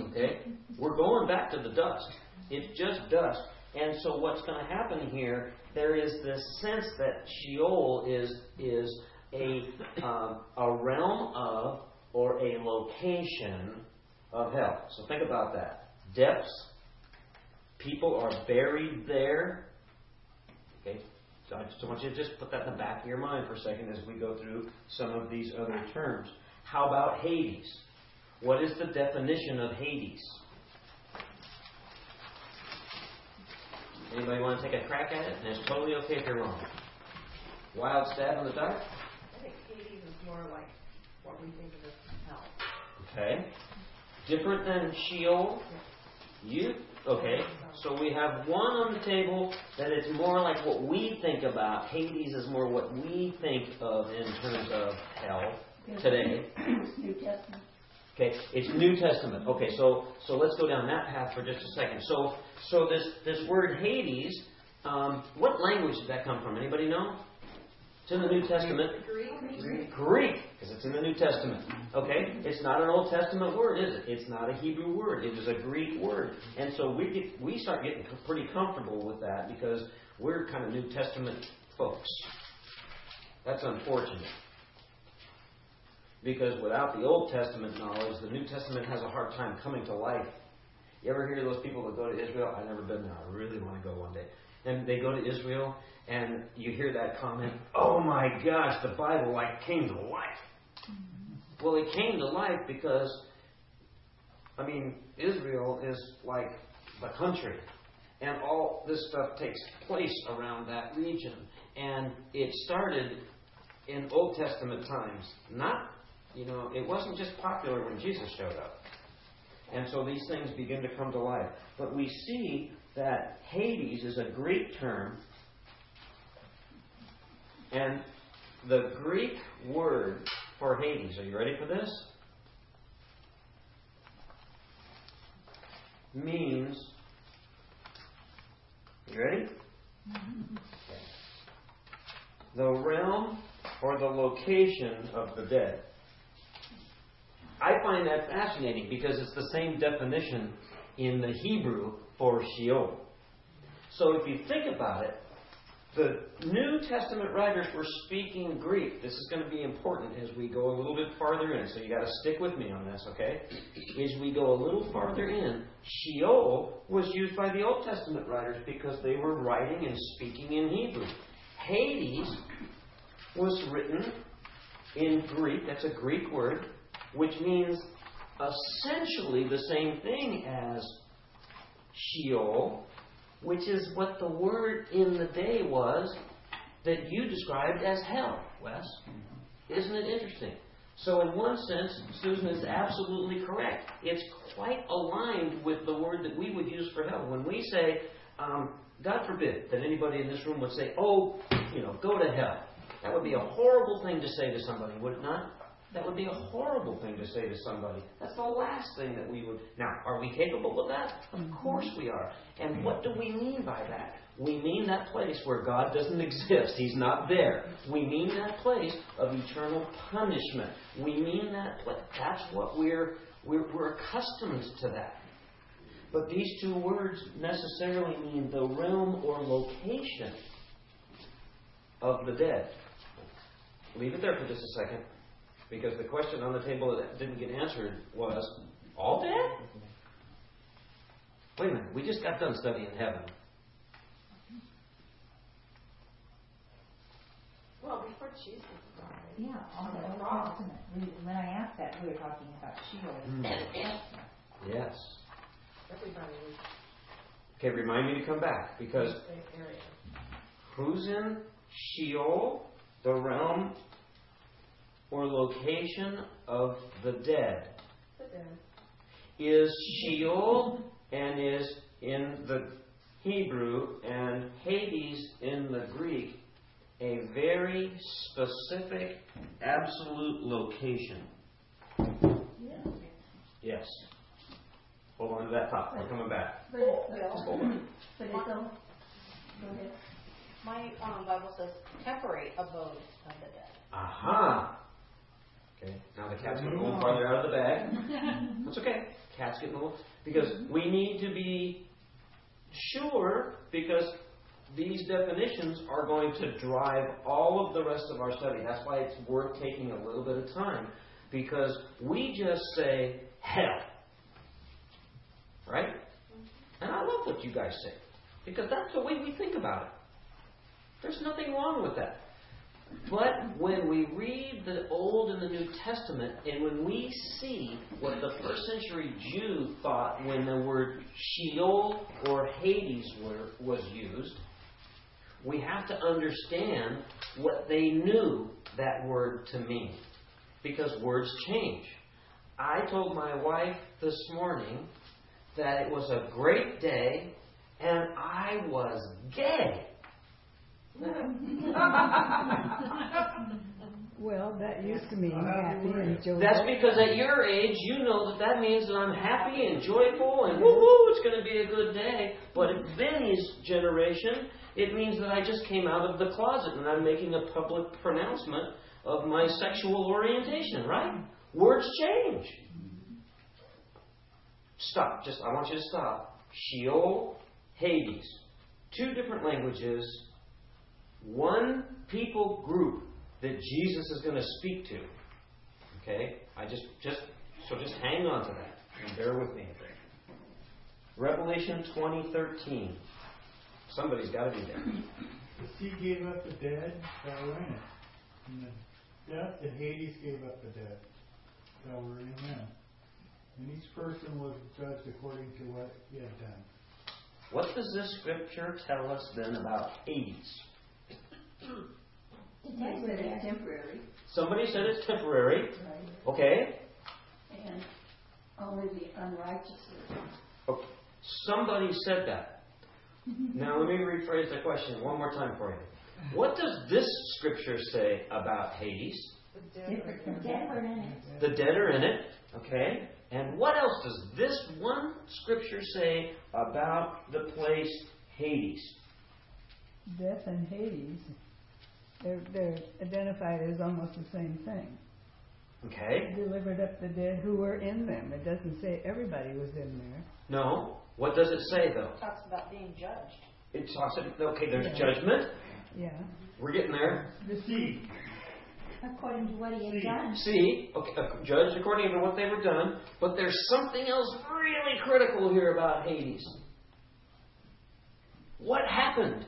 [SPEAKER 1] Okay? We're going back to the dust. It's just dust. And so what's going to happen here, there is this sense that Sheol is, is a, um, a realm of or a location of hell. So think about that. Depths. People are buried there. So I just want you to just put that in the back of your mind for a second as we go through some of these other terms. How about Hades? What is the definition of Hades? Anybody want to take a crack at it? And it's totally okay if you're wrong. Wild stab in the dark?
[SPEAKER 6] I think Hades is more like what we think of as hell.
[SPEAKER 1] Okay. Different than Sheol? You? Okay. So we have one on the table that it's more like what we think about. Hades is more what we think of in terms of hell today.
[SPEAKER 8] New Testament.
[SPEAKER 1] Okay, it's New Testament. Okay, so so let's go down that path for just a second. So so this this word Hades, um, what language did that come from? Anybody know? It's in the New Testament.
[SPEAKER 6] Greek?
[SPEAKER 1] Greek, because it's in the New Testament. Okay, it's not an Old Testament word, is it? It's not a Hebrew word. It is a Greek word, and so we get we start getting pretty comfortable with that because we're kind of New Testament folks. That's unfortunate. Because without the Old Testament knowledge, the New Testament has a hard time coming to life. You ever hear those people that go to Israel? I've never been there. I really want to go one day. And they go to Israel, and you hear that comment, oh my gosh, the Bible like came to life. Well, it came to life because, I mean, Israel is like the country. And all this stuff takes place around that region. And it started in Old Testament times. Not, you know, it wasn't just popular when Jesus showed up. And so these things begin to come to life. But we see that Hades is a Greek term. And the Greek word for Hades, are you ready for this? Means, you ready? Mm-hmm. The realm or the location of the dead. I find that fascinating because it's the same definition in the Hebrew for Sheol. So if you think about it, the New Testament writers were speaking Greek. This is going to be important as we go a little bit farther in, so you got to stick with me on this, okay? As we go a little farther in, Sheol was used by the Old Testament writers because they were writing and speaking in Hebrew. Hades was written in Greek, that's a Greek word, which means essentially the same thing as Sheol, which is what the word in the day was that you described as hell, Wes. Isn't it interesting? So, in one sense, Susan is absolutely correct. It's quite aligned with the word that we would use for hell. When we say, um, God forbid that anybody in this room would say, oh, you know, go to hell. That would be a horrible thing to say to somebody, would it not? That would be a horrible thing to say to somebody. That's the last thing that we would. Now, are we capable of that? Of mm-hmm. course we are. And what do we mean by that? We mean that place where God doesn't exist. He's not there. We mean that place of eternal punishment. We mean that place. That's what we're, we're, we're accustomed to that. But these two words necessarily mean the realm or location of the dead. Leave it there for just a second. Because the question on the table that didn't get answered was, all dead? Wait a minute, we just got done studying heaven.
[SPEAKER 6] Well, before Jesus died.
[SPEAKER 12] Yeah, on the Old Testament. We- When I asked that, we were talking about Sheol.
[SPEAKER 1] Mm.
[SPEAKER 12] Yes.
[SPEAKER 1] Yes.
[SPEAKER 6] Everybody was
[SPEAKER 1] Okay, remind me to come back because
[SPEAKER 6] in the same area.
[SPEAKER 1] who's in Sheol, the realm or location of the dead? Is Sheol and is in the Hebrew and Hades in the Greek a very specific, absolute location? Yes. Hold on to that thought. We're coming back.
[SPEAKER 8] But it's, but it's, all- go ahead.
[SPEAKER 7] My um, Bible says temporary abode of the dead.
[SPEAKER 1] Aha. Okay. Now the cat's getting a little farther out of the bag. That's okay. Cat's getting a little because we need to be sure because these definitions are going to drive all of the rest of our study. That's why it's worth taking a little bit of time because we just say hell. Right? And I love what you guys say because that's the way we think about it. There's nothing wrong with that. But when we read the Old and the New Testament, and when we see what the first century Jew thought when the word Sheol or Hades were, was used, we have to understand what they knew that word to mean. Because words change. I told my wife this morning that it was a great day and I was gay.
[SPEAKER 2] Well, that used to mean happy and joyful.
[SPEAKER 1] That's because at your age, you know that that means that I'm happy and joyful and woo woo, it's going to be a good day. But in Benny's generation, it means that I just came out of the closet and I'm making a public pronouncement of my sexual orientation, right? Words change. Stop. Just, I want you to stop. Sheol, Hades. Two different languages, one people group that Jesus is going to speak to. Okay? I just just so just hang on to that and bear with me a bit. Revelation 20:13. Somebody's got to be there.
[SPEAKER 9] The sea gave up the dead that were in it. And the death and Hades gave up the dead that were in. And each person was judged according to what he had done.
[SPEAKER 1] What does this scripture tell us then about Hades?
[SPEAKER 8] They said it's temporary,
[SPEAKER 1] Somebody said it's temporary.
[SPEAKER 8] right?
[SPEAKER 1] Okay?
[SPEAKER 8] And only the unrighteous
[SPEAKER 1] okay. Oh, somebody said that. Now let me rephrase the question one more time for you. What does this scripture say about Hades?
[SPEAKER 6] The dead are
[SPEAKER 8] The dead were in it.
[SPEAKER 1] The dead are in it. Okay? And what else does this one scripture say about the place Hades?
[SPEAKER 2] Death and Hades, they're, they're identified as almost the same thing.
[SPEAKER 1] Okay?
[SPEAKER 2] Delivered up the dead who were in them. It doesn't say everybody was in there.
[SPEAKER 1] No. What does it say though?
[SPEAKER 7] It Talks about being judged.
[SPEAKER 1] It talks about, okay, there's
[SPEAKER 2] Yeah.
[SPEAKER 1] judgment.
[SPEAKER 2] Yeah.
[SPEAKER 1] We're getting there.
[SPEAKER 2] The
[SPEAKER 9] Sea.
[SPEAKER 8] According to what he had done.
[SPEAKER 1] See, okay, uh, judged according to what they were done, but there's something else really critical here about Hades. What happened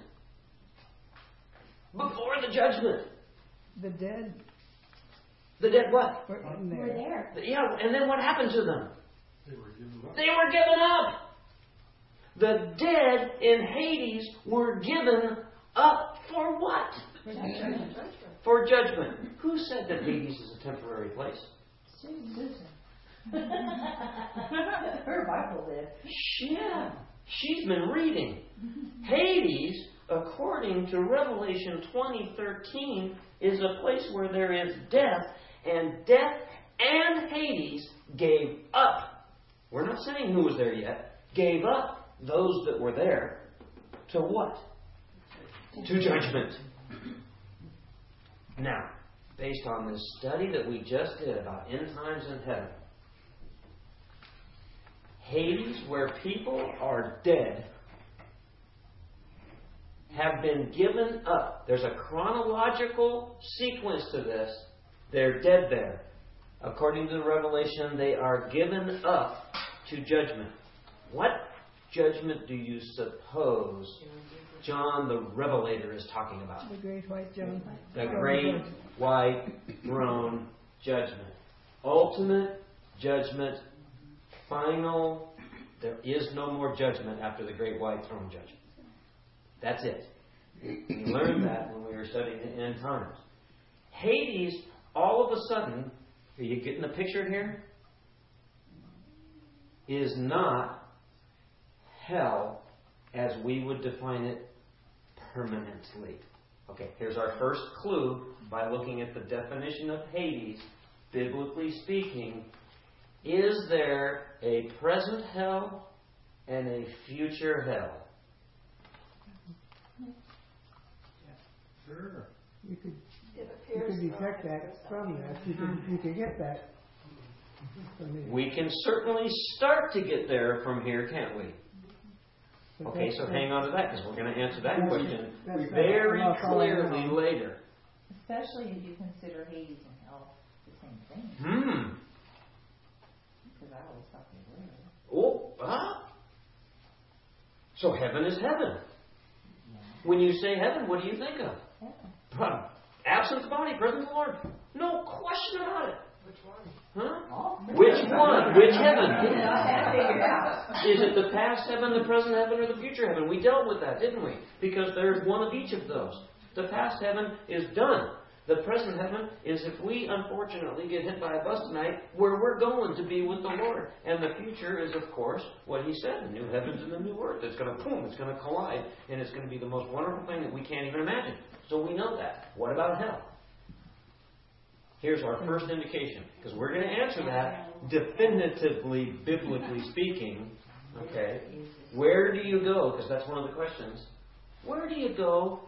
[SPEAKER 1] before the judgment?
[SPEAKER 2] The dead
[SPEAKER 1] The dead what?
[SPEAKER 2] were in
[SPEAKER 8] We're
[SPEAKER 2] there.
[SPEAKER 8] there.
[SPEAKER 1] Yeah, and then what happened to them?
[SPEAKER 9] They were given up.
[SPEAKER 1] They were given up. The dead in Hades were given up for what?
[SPEAKER 6] For judgment.
[SPEAKER 1] For judgment. Who said that Hades is a temporary place?
[SPEAKER 12] Her Bible did.
[SPEAKER 1] Yeah, she's been reading. Hades, according to Revelation 20:13, is a place where there is death, and death and Hades gave up. We're not saying who was there yet. Gave up those that were there to what? To judgment. Now, based on this study that we just did about end times and heaven, Hades, where people are dead, have been given up. There's a chronological sequence to this. They're dead there. According to the Revelation, they are given up to judgment. What judgment do you suppose John the Revelator is talking about?
[SPEAKER 2] The great white John.
[SPEAKER 1] The great white throne judgment. Ultimate judgment. Final. There is no more judgment after the great white throne judgment. That's it. We learned that when we were studying the end times. Hades, all of a sudden, are you getting the picture here? Is not hell as we would define it permanently. Okay, here's our first clue by looking at the definition of Hades, biblically speaking. Is there a present hell and a future hell?
[SPEAKER 9] Sure.
[SPEAKER 11] You could,
[SPEAKER 6] It
[SPEAKER 11] you
[SPEAKER 6] appears
[SPEAKER 11] could detect that from that. You could, you could get that. from the-
[SPEAKER 1] We can certainly start to get there from here, can't we?
[SPEAKER 11] but
[SPEAKER 1] Okay, so hang on to that because we're going to answer that question very clearly later.
[SPEAKER 12] Especially if you consider Hades and hell the same thing.
[SPEAKER 1] Hmm.
[SPEAKER 12] Because I always thought they were.
[SPEAKER 1] Oh, ah. So heaven is heaven.
[SPEAKER 12] Yeah.
[SPEAKER 1] When you say heaven, what do you think of?
[SPEAKER 12] Yeah.
[SPEAKER 1] Huh. Absent the body, present the Lord. No question about it.
[SPEAKER 6] Which one?
[SPEAKER 1] Huh?
[SPEAKER 12] Oh.
[SPEAKER 1] Which one? Which heaven?
[SPEAKER 12] I had to figure it.
[SPEAKER 1] Is it the past heaven, the present heaven, or the future heaven? We dealt with that, didn't we? Because there's one of each of those. The past heaven is done. The present heaven is if we unfortunately get hit by a bus tonight, where we're going to be with the Lord. And the future is, of course, what He said the new heavens and the new earth. It's going to boom, it's going to collide, and it's going to be the most wonderful thing that we can't even imagine. So we know that. What about hell? Here's our first indication, because we're going to answer that definitively, biblically speaking. Okay? Where do you go? Because that's one of the questions. Where do you go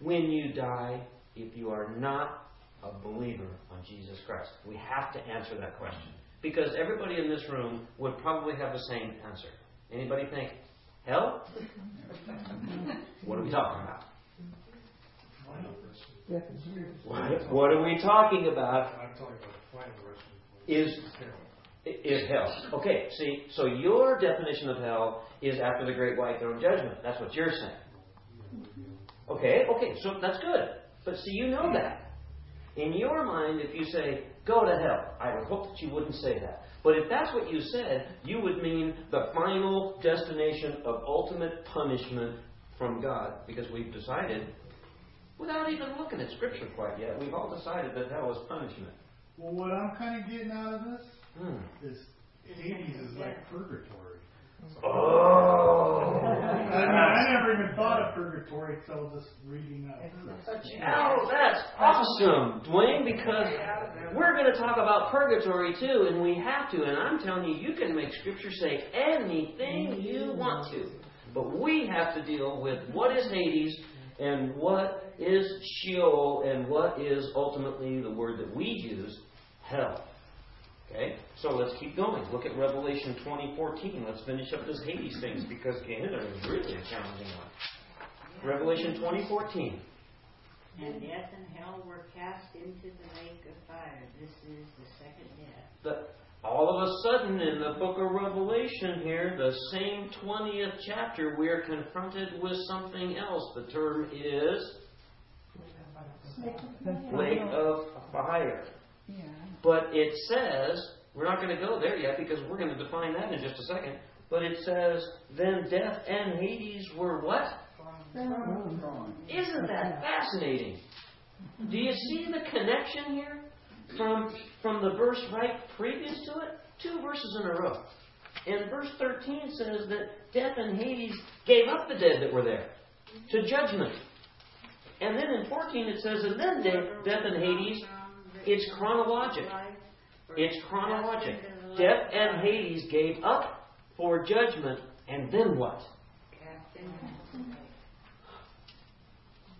[SPEAKER 1] when you die if you are not a believer on Jesus Christ? We have to answer that question. Because everybody in this room would probably have the same answer. Anybody think, hell? What are we talking about? What, what are we talking about?
[SPEAKER 13] I'm talking about the final version.
[SPEAKER 1] Is is hell. Okay, see, so your definition of hell is after the great white throne judgment. That's what you're saying. Okay, okay, so that's good. But see, you know that. In your mind, if you say, go to hell, I would hope that you wouldn't say that. But if that's what you said, you would mean the final destination of ultimate punishment from God. Because we've decided, without even looking at Scripture quite yet, we've all decided that hell is punishment.
[SPEAKER 9] Well, what I'm kind of getting out of this
[SPEAKER 1] Hmm.
[SPEAKER 9] is Hades is like purgatory.
[SPEAKER 1] Oh!
[SPEAKER 9] I, mean, I never even thought of purgatory until just reading that. verse.
[SPEAKER 1] Oh, that's awesome, Dwayne, because we're going to talk about purgatory too, and we have to. And I'm telling you, you can make Scripture say anything you want to. But we have to deal with what is Hades and what is Sheol and what is ultimately the word that we use, hell. Okay? So let's keep going. Look at Revelation 20:14. Let's finish up this Hades things because Gehenna is really a challenging one. Revelation 20:14.
[SPEAKER 7] And death and hell were cast into the lake of fire. This is the second death.
[SPEAKER 1] The, all of a sudden, in the book of Revelation here, the same 20th chapter, we are confronted with something else. The term is lake of fire.
[SPEAKER 2] Yeah.
[SPEAKER 1] But it says, we're not going to go there yet because we're going to define that in just a second. But it says, then death and Hades were what? Isn't that fascinating? Do you see the connection here from, from the verse right previous to it? Two verses in a row. And verse 13 says that death and Hades gave up the dead that were there to judgment. And then in 14 it says, and then death, death and Hades, it's chronologic. It's chronologic. Death and Hades gave up for judgment, and then what?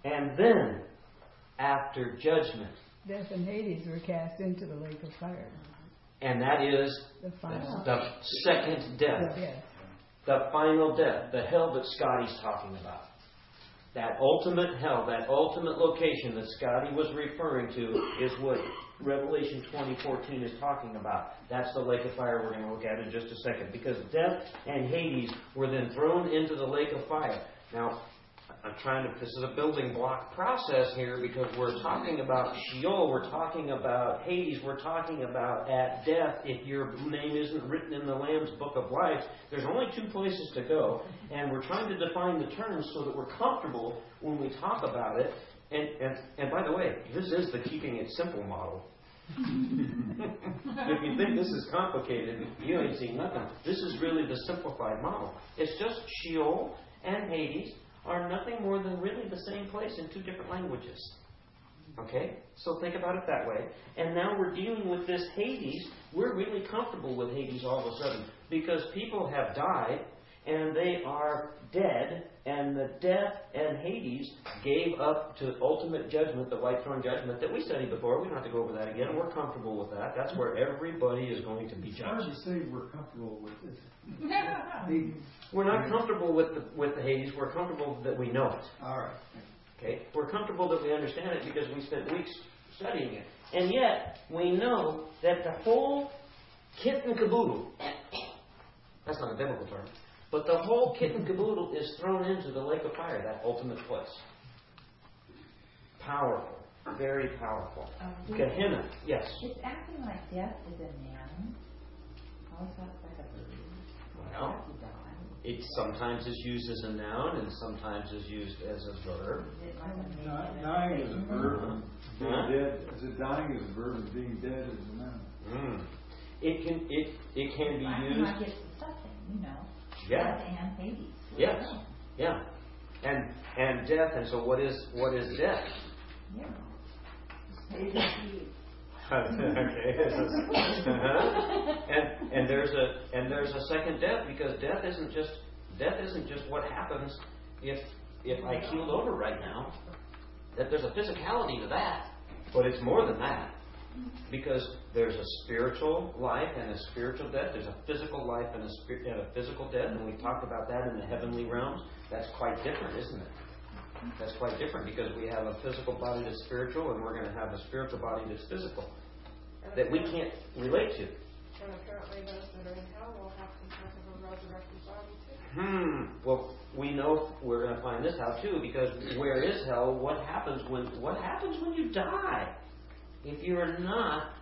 [SPEAKER 1] And then, after judgment,
[SPEAKER 2] Death and Hades were cast into the lake of fire.
[SPEAKER 1] and that is
[SPEAKER 2] The final.
[SPEAKER 1] the second death.
[SPEAKER 2] Yes.
[SPEAKER 1] the final death, the hell that Scotty's talking about. That ultimate hell, that ultimate location that Scotty was referring to is what Revelation 2014 is talking about. That's the lake of fire we're going to look at in just a second. Because death and Hades were then thrown into the lake of fire. Now, I'm trying to, this is a building block process here because we're talking about Sheol, we're talking about Hades, we're talking about at death. If your name isn't written in the Lamb's book of life, there's only two places to go. And we're trying to define the terms so that we're comfortable when we talk about it. And, and, and by the way, this is the keeping it simple model. if you think this is complicated, you ain't seen nothing. This is really the simplified model. It's just Sheol and Hades are nothing more than really the same place in two different languages. Okay? So think about it that way. And now we're dealing with this Hades. We're really comfortable with Hades all of a sudden because people have died and they are dead, and the death and Hades gave up to ultimate judgment, the white throne judgment that we studied before. We don't have to go over that again. We're comfortable with that. That's where everybody is going to be
[SPEAKER 3] It's hard
[SPEAKER 1] judged.
[SPEAKER 3] to say we're comfortable with this.
[SPEAKER 1] We're not comfortable with the, with the Hades. We're comfortable that we know it.
[SPEAKER 3] All right.
[SPEAKER 1] Okay? We're comfortable that we understand it because we spent weeks studying it. And yet, we know that the whole kit and caboodle, that's not a biblical term, but the whole kit and caboodle is thrown into the lake of fire, that ultimate place. Powerful. Very powerful.
[SPEAKER 12] Um,
[SPEAKER 1] Gehenna, yes.
[SPEAKER 12] It's acting like death is a noun. Also acts like a verb.
[SPEAKER 1] Well, it sometimes is used as a noun and sometimes is used as a verb.
[SPEAKER 12] Is it like a
[SPEAKER 3] Di-
[SPEAKER 12] negative
[SPEAKER 3] Dying is a
[SPEAKER 12] statement?
[SPEAKER 3] verb. Being
[SPEAKER 1] Huh?
[SPEAKER 3] dead, is it dying is a verb and being dead is a noun.
[SPEAKER 1] Mm. It can it it can be
[SPEAKER 12] Acting
[SPEAKER 1] used.
[SPEAKER 12] like it's something, you know.
[SPEAKER 1] Yeah.
[SPEAKER 12] And Hades.
[SPEAKER 1] Yes. Yeah. And and death, and so what is what is death?
[SPEAKER 12] Yeah.
[SPEAKER 1] okay. uh-huh. And and there's a and there's a second death because death isn't just death isn't just what happens if if I keeled over right now. That there's a physicality to that, but it's more than that. Because there's a spiritual life and a spiritual death. There's a physical life and a, spir- and a physical death, and we talked about that in the heavenly realms. That's quite different, isn't it? That's quite different because we have a physical body that's spiritual and we're going to have a spiritual body that's physical that we can't relate to.
[SPEAKER 6] And apparently those that are in hell will have some of a resurrected body too.
[SPEAKER 1] Hmm. Well, we know we're going to find this out too because where is hell? What happens when what happens when you die? If you are not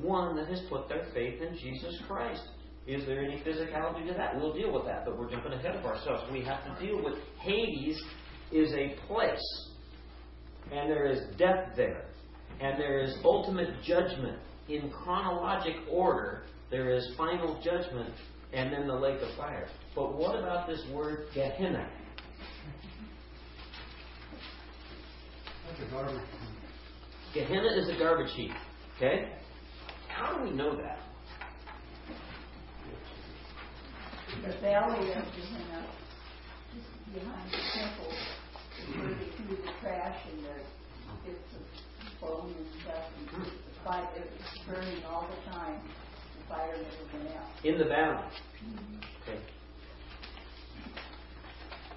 [SPEAKER 1] one that has put their faith in Jesus Christ. Is there any physicality to that? We'll deal with that, but we're jumping ahead of ourselves. We have to deal with Hades is a place, and there is death there, and there is ultimate judgment in chronologic order. There is final judgment, and then the lake of fire. But what about this word Gehenna?
[SPEAKER 9] That's a garbage.
[SPEAKER 1] Gehenna is a garbage heap. Okay? How do we know that?
[SPEAKER 8] The valley of Gehenna, just behind the temple, is where they threw the trash and the bits of bone and stuff, and the fire, it was burning all the time. The fire never went out.
[SPEAKER 1] In the valley. Okay.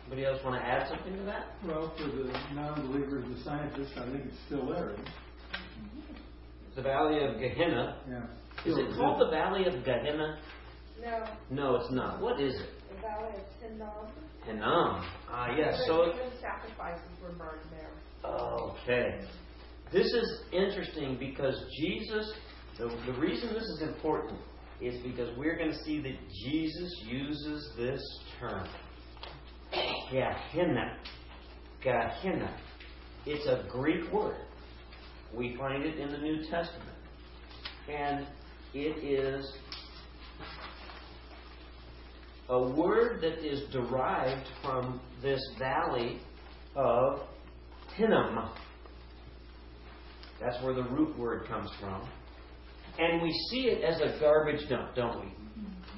[SPEAKER 1] Anybody else want to add something to that?
[SPEAKER 3] Well, for the non-believers, the scientists, I think it's still there.
[SPEAKER 1] The valley of Gehenna.
[SPEAKER 3] Yeah.
[SPEAKER 1] Is it called the valley of Gehenna?
[SPEAKER 6] No,
[SPEAKER 1] No, it's not. What is it?
[SPEAKER 6] the valley of Hinnom.
[SPEAKER 1] Hinnom. Ah, yes.
[SPEAKER 6] Where
[SPEAKER 1] So,
[SPEAKER 6] Human sacrifices were burned there.
[SPEAKER 1] okay. This is interesting because Jesus, the, the reason this is important is because we're going to see that Jesus uses this term. Gehenna. Gehenna. It's a Greek word. We find it in the New Testament. And it is a word that is derived from this valley of Hinnom. That's where the root word comes from. And we see it as a garbage dump, don't we?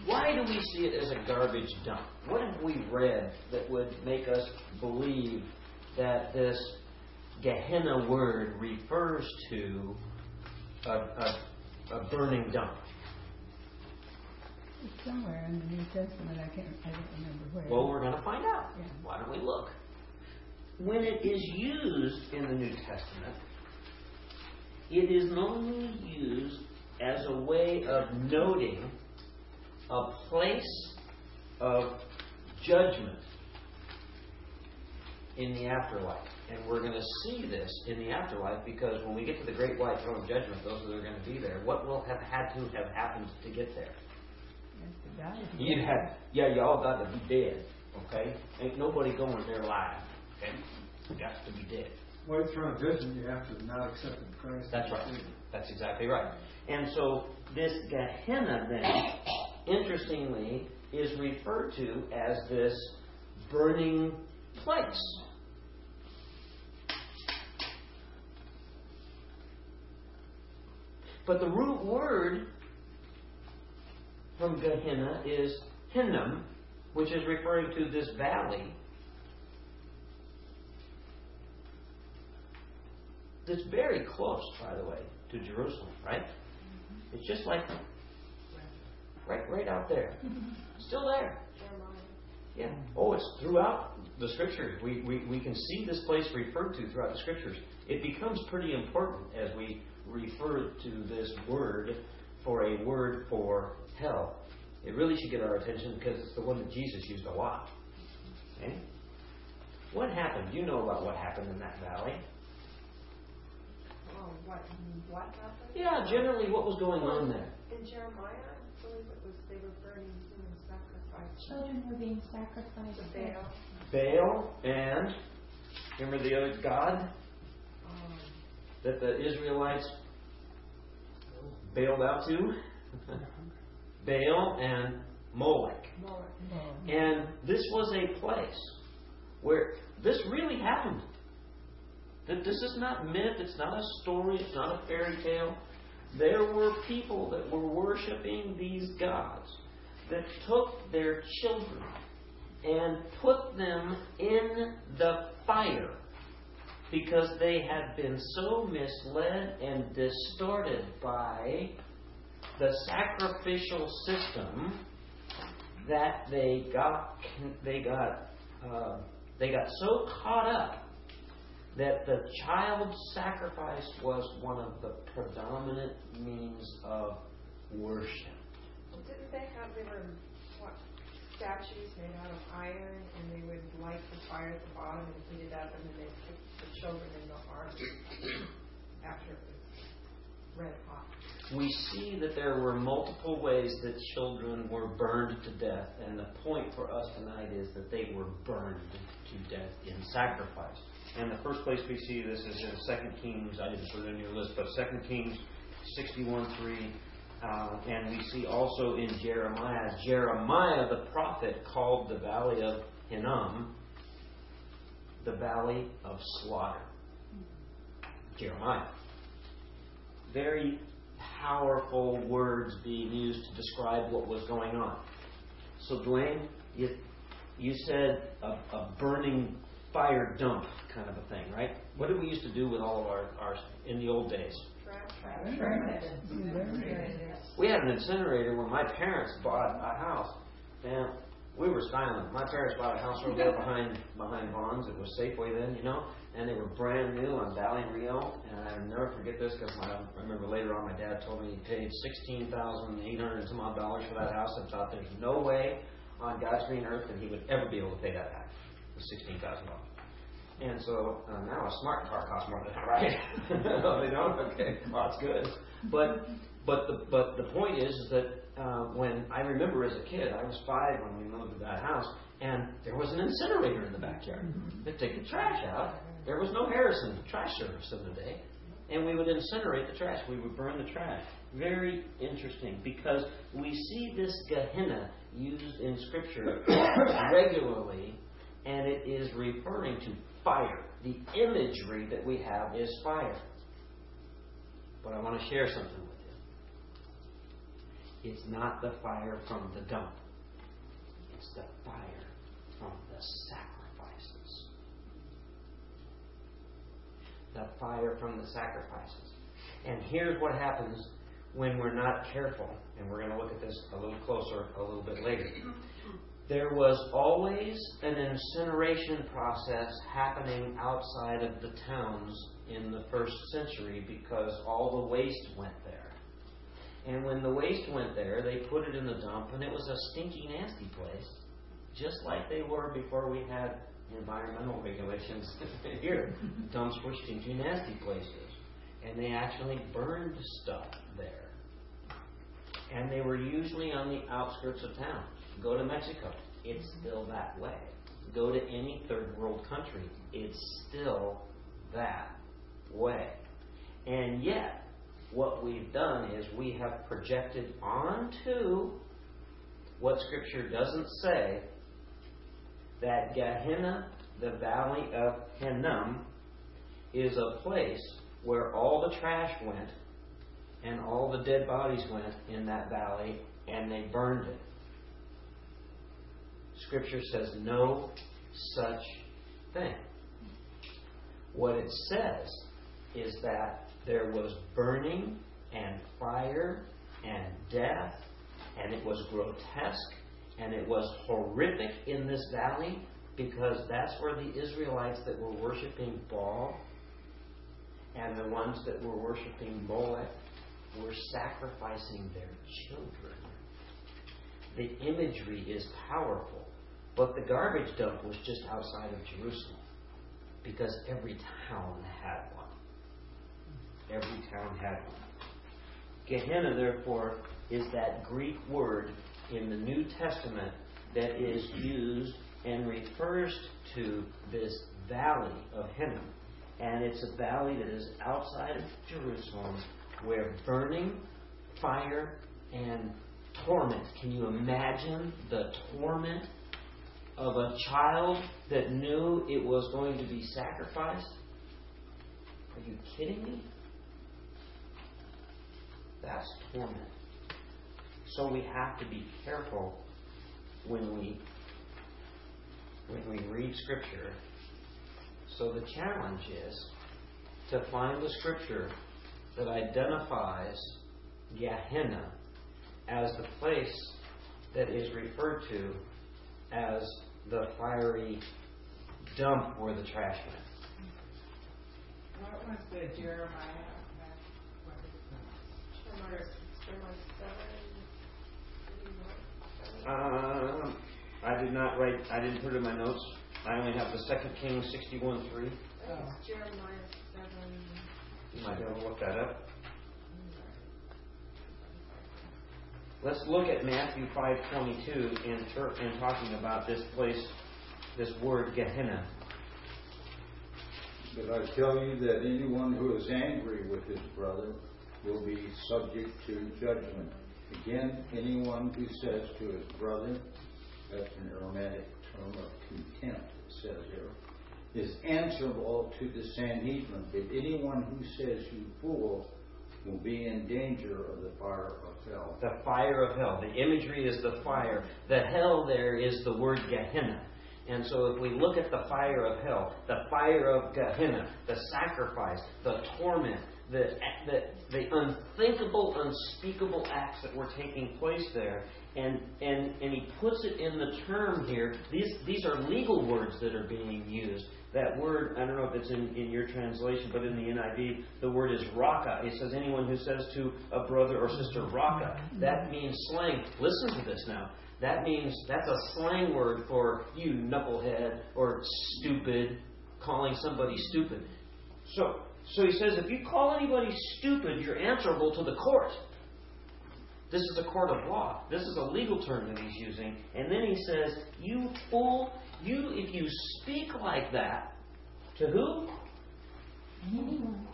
[SPEAKER 1] Why do we see it as a garbage dump? What have we read that would make us believe that this Gehenna word refers to a, a, a burning dump?
[SPEAKER 2] It's somewhere in the New Testament. I can't. I don't remember where.
[SPEAKER 1] Well, we're going to find out.
[SPEAKER 2] Yeah.
[SPEAKER 1] Why don't we look? When it is used in the New Testament, it is normally used as a way of noting a place of judgment in the afterlife. And we're going to see this in the afterlife because when we get to the great white throne of judgment, those that are going to be there, what will have had to have happened to get there?
[SPEAKER 2] That's the guy.
[SPEAKER 1] You had, yeah, y'all got to be dead, okay? Ain't nobody going there alive. okay? You got to be dead.
[SPEAKER 3] White throne of judgment, you have to not accept Christ.
[SPEAKER 1] That's right. That's exactly right. And so this Gehenna then, interestingly, is referred to as this burning place. But the root word from Gehenna is Hinnom, which is referring to this valley that's very close, by the way, to Jerusalem, right? Mm-hmm. It's just like right, right out there, mm-hmm. still there. Yeah. Oh, it's throughout the scriptures. We, we, we can see this place referred to throughout the scriptures. It becomes pretty important as we refer to this word for a word for hell. It really should get our attention because it's the one that Jesus used a lot. Okay? What happened? You know about what happened in that valley.
[SPEAKER 6] Oh, what, what happened?
[SPEAKER 1] Yeah, generally, what was going on there?
[SPEAKER 6] In Jeremiah, I believe it was, they were burning human sacrifices.
[SPEAKER 12] Children were being sacrificed.
[SPEAKER 6] The Baal.
[SPEAKER 1] Baal and remember the other god that the Israelites bailed out to? Baal and Molech.
[SPEAKER 6] Moloch.
[SPEAKER 1] And this was a place where this really happened. That this is not myth, it's not a story, it's not a fairy tale. There were people that were worshiping these gods that took their children and put them in the fire because they had been so misled and distorted by the sacrificial system that they got they got uh, They got so caught up that the child sacrifice was one of the predominant means of worship.
[SPEAKER 6] Well, didn't they have, they were, what, statues made out of iron, and they would light the fire at the bottom and heat it up, and then they'd kick the children in the arms after it was red hot.
[SPEAKER 1] We see that there were multiple ways that children were burned to death, and the point for us tonight is that they were burned to death in sacrifice. And the first place we see this is in 2 Kings, I didn't put it in your list, but 2 Kings 61 3. Uh, and we see also in Jeremiah, Jeremiah the prophet called the valley of Hinnom the valley of slaughter. Jeremiah. Very powerful words being used to describe what was going on. So, Dwayne, you, you said a, a burning fire dump kind of a thing, right? What did we used to do with all of our, our in the old days? We had an incinerator when my parents bought a house, and we were styling. My parents bought a house over there behind behind Vons'. It was Safeway then, you know, and they were brand new on Valley Rio. And I'll never forget this because I remember later on my dad told me he paid sixteen thousand eight hundred some odd dollars for that house. I thought there's no way on God's green earth that he would ever be able to pay that back. It was sixteen thousand dollars. And so uh, now a smart car costs more than that, right? don't. Okay, well that's good. But but the but the point is, is that uh, when I remember as a kid, I was five when we moved to that house, and there was an incinerator in the backyard. They'd take the trash out. There was no Harrison trash service in the day, and we would incinerate the trash. We would burn the trash. Very interesting because we see this Gehenna used in Scripture regularly, and it is referring to fire. The imagery that we have is fire. But I want to share something. It's not the fire from the dump, it's the fire from the sacrifices. The fire from the sacrifices. And here's what happens when we're not careful, and we're going to look at this a little closer a little bit later. There was always an incineration process happening outside of the towns in the first century because all the waste went there. And when the waste went there, they put it in the dump, and it was a stinky, nasty place, just like they were before we had environmental regulations here. Dumps were stinky, nasty places. And they actually burned stuff there. And they were usually on the outskirts of town. Go to Mexico, it's still that way. Go to any third world country, it's still that way. And yet, what we've done is we have projected onto what Scripture doesn't say that Gehenna, the valley of Hinnom, is a place where all the trash went and all the dead bodies went in that valley and they burned it. Scripture says no such thing. What it says is that there was burning and fire and death, and it was grotesque and it was horrific in this valley because that's where the Israelites that were worshiping Baal and the ones that were worshiping Molech were sacrificing their children. The imagery is powerful, but the garbage dump was just outside of Jerusalem because every town had one. Every town had one. Gehenna, therefore, is that Greek word in the New Testament that is used and refers to this valley of Hinnom. And it's a valley that is outside of Jerusalem where burning, fire, and torment. Can you imagine the torment of a child that knew it was going to be sacrificed? Are you kidding me? That's torment. So we have to be careful when we when we read scripture. So the challenge is to find the scripture that identifies Gehenna as the place that is referred to as the fiery dump where the trash went.
[SPEAKER 13] What was the Jeremiah?
[SPEAKER 1] Um, I did not write. I didn't put it in my notes. I only have the Second Kings sixty-one three.
[SPEAKER 6] Jeremiah seven.
[SPEAKER 1] You might be able to look that up. Let's look at Matthew five twenty-two in ter- in talking about this place, this word Gehenna.
[SPEAKER 10] But I tell you that anyone who is angry with his brother will be subject to judgment. Again, anyone who says to his brother, that's an Aramaic term of contempt, it says here, is answerable to the Sanhedrin. But anyone who says you fool will be in danger of the fire of hell.
[SPEAKER 1] The fire of hell. The imagery is the fire. The hell there is the word Gehenna. And so if we look at the fire of hell, the fire of Gehenna, the sacrifice, the torment, the, the, the unthinkable, unspeakable acts that were taking place there, and, and, and he puts it in the term here. These, these are legal words that are being used. That word, I don't know if it's in, in your translation, but in the NIV, the word is raca. It says anyone who says to a brother or sister raka. That means slang. Listen to this now. That means that's a slang word for you knucklehead or stupid, calling somebody stupid. So, so he says if you call anybody stupid, you're answerable to the court. This is a court of law. This is a legal term that he's using. And then he says, You fool, you if you speak like that, to who?
[SPEAKER 8] Anyone.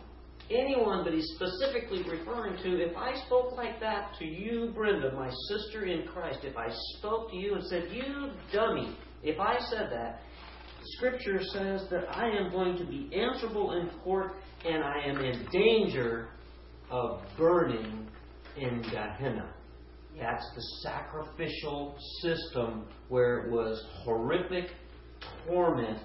[SPEAKER 1] Anyone, but he's specifically referring to if I spoke like that to you, Brenda, my sister in Christ, if I spoke to you and said, You dummy, if I said that, Scripture says that I am going to be answerable in court and I am in danger of burning in Gehenna. That's the sacrificial system where it was horrific torment.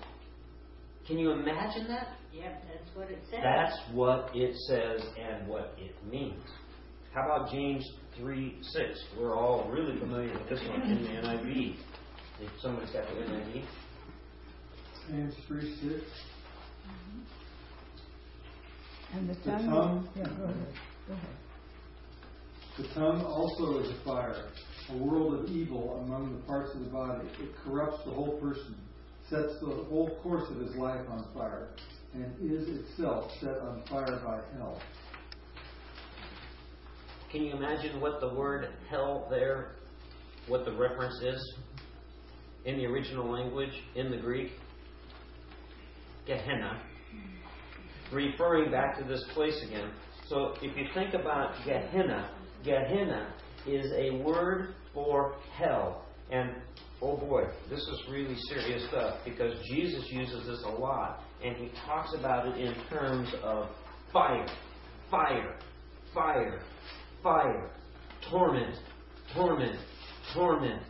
[SPEAKER 1] Can you imagine that?
[SPEAKER 7] Yep, that's what it says.
[SPEAKER 1] That's what it says and what it means. How about James 3 6? We're all really familiar with this one in the NIV. If somebody's got the NIV.
[SPEAKER 3] James 3 6.
[SPEAKER 2] And the
[SPEAKER 3] The
[SPEAKER 2] tongue.
[SPEAKER 3] tongue?
[SPEAKER 2] Yeah, go ahead. Go ahead.
[SPEAKER 3] The tongue also is a fire, a world of evil among the parts of the body. It corrupts the whole person, sets the whole course of his life on fire, and is itself set on fire by hell.
[SPEAKER 1] Can you imagine what the word hell there, what the reference is in the original language, in the Greek? Gehenna. Referring back to this place again. So if you think about Gehenna, Gehenna is a word for hell. And oh boy, this is really serious stuff because Jesus uses this a lot. And he talks about it in terms of fire, fire, fire, fire, torment, torment, torment,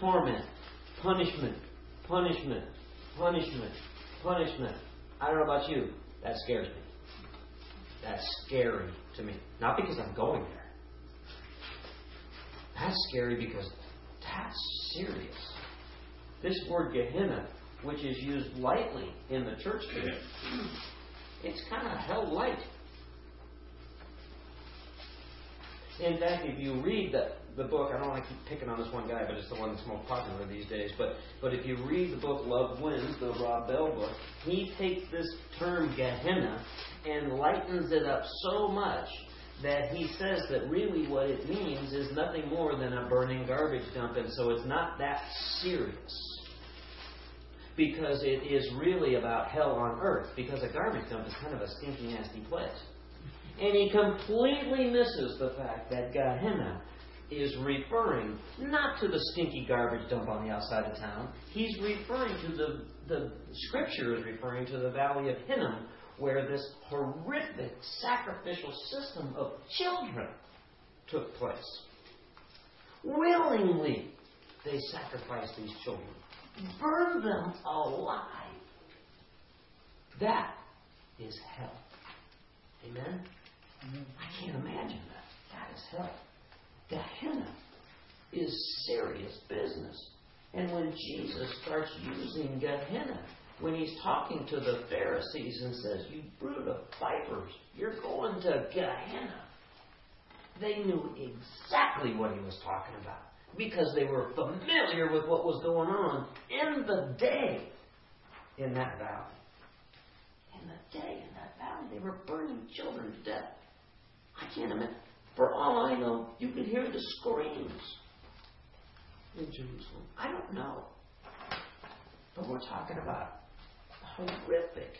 [SPEAKER 1] torment, punishment, punishment, punishment, punishment. I don't know about you. That scares me. That's scary to me. Not because I'm going there. That's scary because that's serious. This word Gehenna, which is used lightly in the church today, it's kind of hell light. In fact, if you read the, the book, I don't want to keep picking on this one guy, but it's the one that's most popular these days. But but if you read the book Love Wins, the Rob Bell book, he takes this term Gehenna and lightens it up so much that he says that really what it means is nothing more than a burning garbage dump, and so it's not that serious. Because it is really about hell on earth, because a garbage dump is kind of a stinky, nasty place. And he completely misses the fact that Gehenna is referring not to the stinky garbage dump on the outside of town. He's referring to the, the scripture is referring to the valley of Hinnom, where this horrific sacrificial system of children took place. Willingly, they sacrificed these children, burned them alive. That is hell. Amen? I can't imagine that. That is hell. Gehenna is serious business. And when Jesus starts using Gehenna, when he's talking to the Pharisees and says, You brood of vipers, you're going to Gehenna. They knew exactly what he was talking about because they were familiar with what was going on in the day in that valley. In the day in that valley, they were burning children to death. I can't imagine. For all I know, you could hear the screams in Jerusalem. I don't know. But we're talking about horrific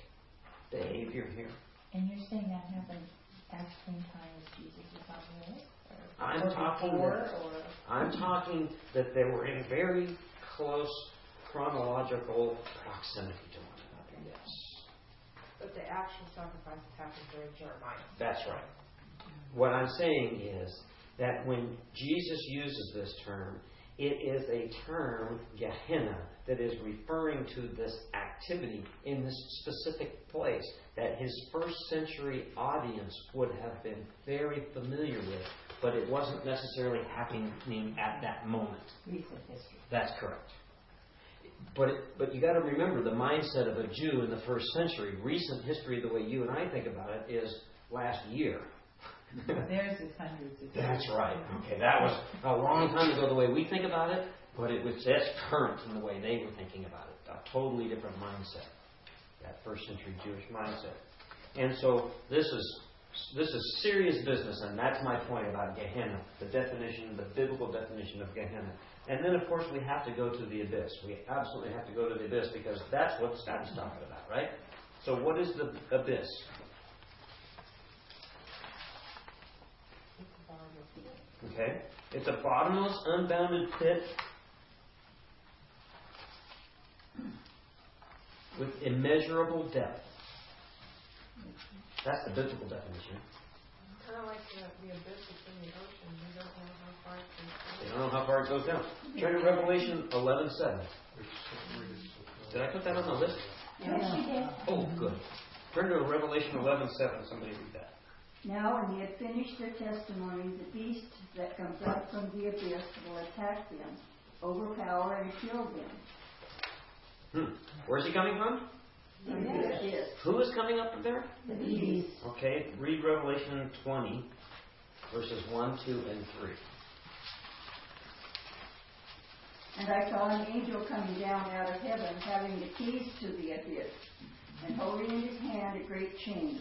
[SPEAKER 1] behavior here.
[SPEAKER 12] And you're saying that happened at the same time as Jesus was on the earth? Or,
[SPEAKER 1] I'm talking
[SPEAKER 12] before,
[SPEAKER 1] that-
[SPEAKER 12] or
[SPEAKER 1] I'm talking that they were in very close chronological proximity to one another. Yes,
[SPEAKER 6] But the actual sacrifices happened during Jeremiah.
[SPEAKER 1] that's right. What I'm saying is that when Jesus uses this term, it is a term, Gehenna, that is referring to this activity in this specific place that his first century audience would have been very familiar with, but it wasn't necessarily happening at that moment.
[SPEAKER 12] recent history.
[SPEAKER 1] That's correct. But it, but you got to remember the mindset of a Jew in the first century. Recent history, the way you and I think about it, is last year.
[SPEAKER 12] Theirs is hundreds of years.
[SPEAKER 1] That's right. Okay, that was a long time ago the way we think about it, but it was that's current in the way they were thinking about it. A totally different mindset. That first century Jewish mindset. And so this is this is serious business, and that's my point about Gehenna, the definition, the biblical definition of Gehenna. And then, of course, we have to go to the abyss. We absolutely have to go to the abyss because that's what Scott's talking about, right? So, what is the abyss? Okay? It's a bottomless, unbounded pit with immeasurable depth. That's the biblical definition.
[SPEAKER 6] Kind of like the, the abyss that's in the ocean. We don't know how far it
[SPEAKER 1] You
[SPEAKER 6] goes.
[SPEAKER 1] don't know how far it goes down. Turn to Revelation 11:7. Did I put that on the list?
[SPEAKER 8] Yes, you did.
[SPEAKER 1] Oh, good. Turn to Revelation 11:7. Somebody read that.
[SPEAKER 8] Now, when they had finished their testimony, the beast that comes up from the abyss will attack them, overpower and kill them.
[SPEAKER 1] Hmm. Where's he coming from?
[SPEAKER 8] From the abyss.
[SPEAKER 1] Who is coming up from there?
[SPEAKER 8] The beast.
[SPEAKER 1] Okay, read Revelation 20, verses 1, 2, and 3.
[SPEAKER 8] And I saw an angel coming down out of heaven, having the keys to the abyss, and holding in his hand a great chain.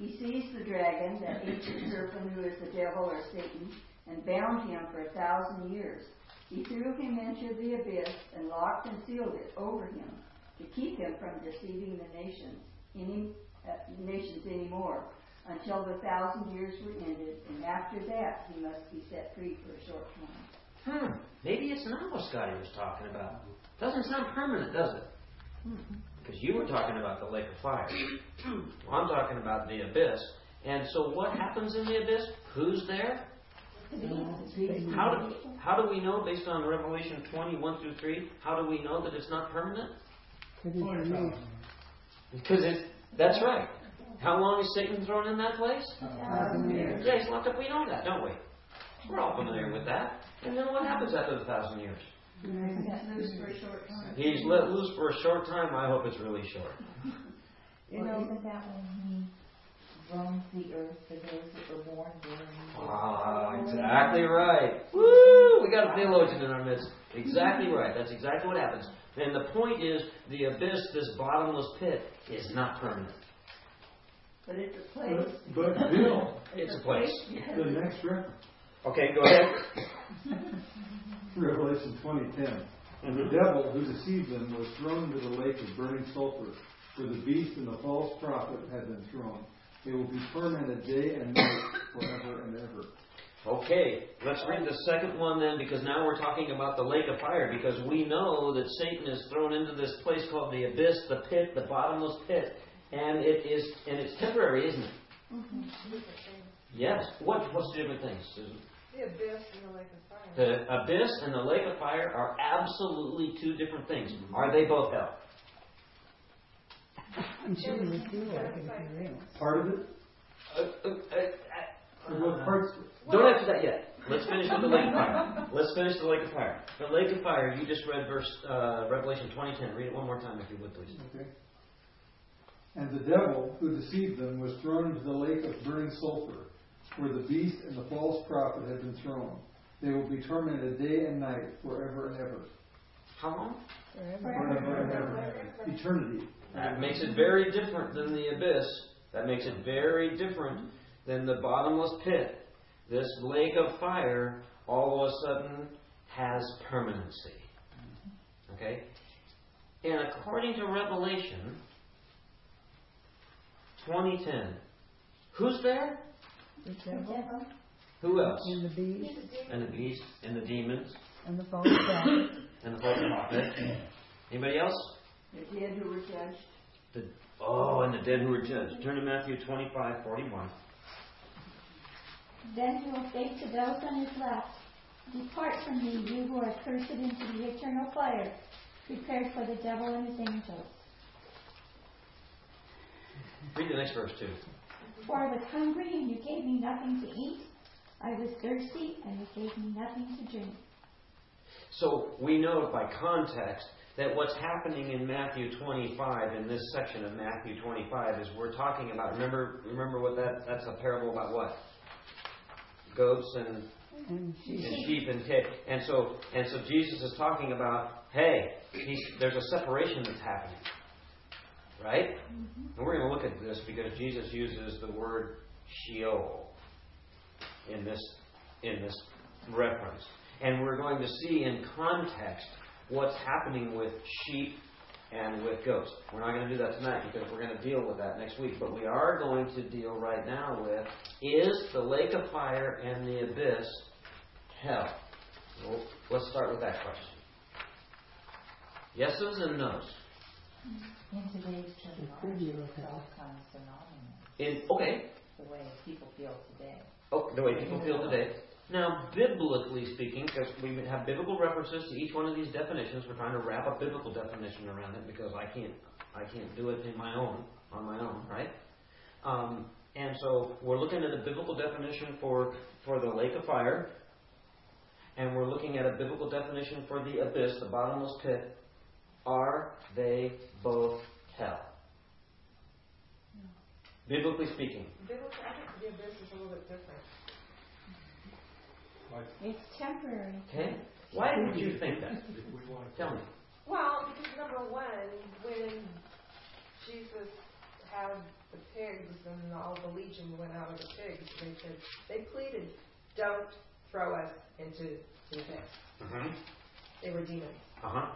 [SPEAKER 8] He seized the dragon, that ancient serpent who is the devil or Satan, and bound him for a thousand years. He threw him into the abyss and locked and sealed it over him to keep him from deceiving the nations any uh, nations anymore until the thousand years were ended, and after that he must be set free for a short time.
[SPEAKER 1] Hmm. Maybe it's not what Scotty was talking about. Doesn't sound permanent, does it? Because you were talking about the lake of fire. well, I'm talking about the abyss. And so what happens in the abyss? Who's there? How do, how do we know, based on Revelation 21 through 3, how do we know that it's not permanent? Because it's, that's right. How long is Satan thrown in that place? Yeah, he's locked up. We know that, don't we? We're all familiar with that. And then what happens after the thousand years?
[SPEAKER 8] He's loose for a short time.
[SPEAKER 1] He's let loose for a short time. I hope it's really short.
[SPEAKER 2] You
[SPEAKER 12] Well,
[SPEAKER 2] know,
[SPEAKER 12] isn't that when he roams the earth for those that were born during
[SPEAKER 1] Ah, exactly right. Woo! We got a theologian in our midst. Exactly right. That's exactly what happens. And the point is, the abyss, this bottomless pit, is not permanent.
[SPEAKER 8] But it's a place.
[SPEAKER 3] But, but Bill,
[SPEAKER 1] It's a place.
[SPEAKER 3] the next reference,
[SPEAKER 1] Okay, go ahead.
[SPEAKER 3] Revelation twenty ten. And the
[SPEAKER 1] Mhm.
[SPEAKER 3] devil who deceived them was thrown into the lake of burning sulfur, where the beast and the false prophet had been thrown. They will be tormented day and night forever and ever.
[SPEAKER 1] Okay, let's read the second one then, because now we're talking about the lake of fire, because we know that Satan is thrown into this place called the abyss, the pit, the bottomless pit, and it is, and it's temporary, isn't it? Yes. What, what's the different things, Susan?
[SPEAKER 6] The abyss and the lake of fire.
[SPEAKER 1] The abyss and the lake of fire are absolutely two different things. Are they both hell?
[SPEAKER 2] I'm sure you would feel like it if you're real.
[SPEAKER 3] Part of it?
[SPEAKER 1] Uh, uh, uh,
[SPEAKER 3] Or what parts?
[SPEAKER 1] don't answer that yet. Let's finish with the lake of fire. Let's finish the lake of fire. The lake of fire. You just read verse uh, Revelation twenty ten. Read it one more time, if you would, please.
[SPEAKER 3] Okay. And the devil who deceived them was thrown into the lake of burning sulfur, where the beast and the false prophet have been thrown. They will be tormented day and night forever and ever.
[SPEAKER 1] How long?
[SPEAKER 3] Forever and ever. Eternity.
[SPEAKER 1] That makes it very different than the abyss. That makes it very different than the bottomless pit. This lake of fire all of a sudden has permanency. Okay? And according to Revelation 2010, who's there?
[SPEAKER 2] The devil
[SPEAKER 1] Who else?
[SPEAKER 2] and the beast
[SPEAKER 1] And the beast and the demons
[SPEAKER 2] and the false prophet.
[SPEAKER 1] and the false prophet. Anybody else?
[SPEAKER 8] The dead who were judged.
[SPEAKER 1] The, oh, and the dead who were judged. Turn to Matthew 25, 41.
[SPEAKER 5] Then he will say to those on his left, Depart from me, you who are cursed into the eternal fire, prepared for the devil and his angels.
[SPEAKER 1] Read the next verse too.
[SPEAKER 5] For I was hungry, and you gave me nothing to eat. I was thirsty, and you gave me nothing to drink.
[SPEAKER 1] So we know by context that what's happening in Matthew 25, in this section of Matthew 25, is we're talking about. Remember, remember what that that's a parable about what? Goats and
[SPEAKER 2] And sheep.
[SPEAKER 1] and sheep and kid. And so and so Jesus is talking about, hey, he's, there's a separation that's happening. Right? Mm-hmm. And we're going to look at this because Jesus uses the word Sheol in this in this reference. And we're going to see in context what's happening with sheep and with goats. We're not going to do that tonight because we're going to deal with that next week. But we are going to deal right now with is the lake of fire and the abyss hell? Well, let's start with that question. Yeses and nos. Mm-hmm.
[SPEAKER 12] In today's terminology, it's all synonymous,
[SPEAKER 1] In okay,
[SPEAKER 12] the way people feel today.
[SPEAKER 1] Oh, the way people feel today. Now, biblically speaking, because we have biblical references to each one of these definitions, we're trying to wrap a biblical definition around it because I can't, I can't do it in my own, on my own, right? Um, and so we're looking at a biblical definition for for the lake of fire, and we're looking at a biblical definition for the abyss, the bottomless pit. Are they both hell? Biblically speaking.
[SPEAKER 6] Biblically, I think the abyss is a little bit different.
[SPEAKER 5] It's temporary.
[SPEAKER 1] Okay? Why would you think that? Tell me.
[SPEAKER 6] Well, because number one, when Jesus had the pigs and all the legion went out of the pigs, they said they pleaded, "Don't throw us into the abyss."
[SPEAKER 1] Mm-hmm.
[SPEAKER 6] They were demons,
[SPEAKER 1] Uh huh.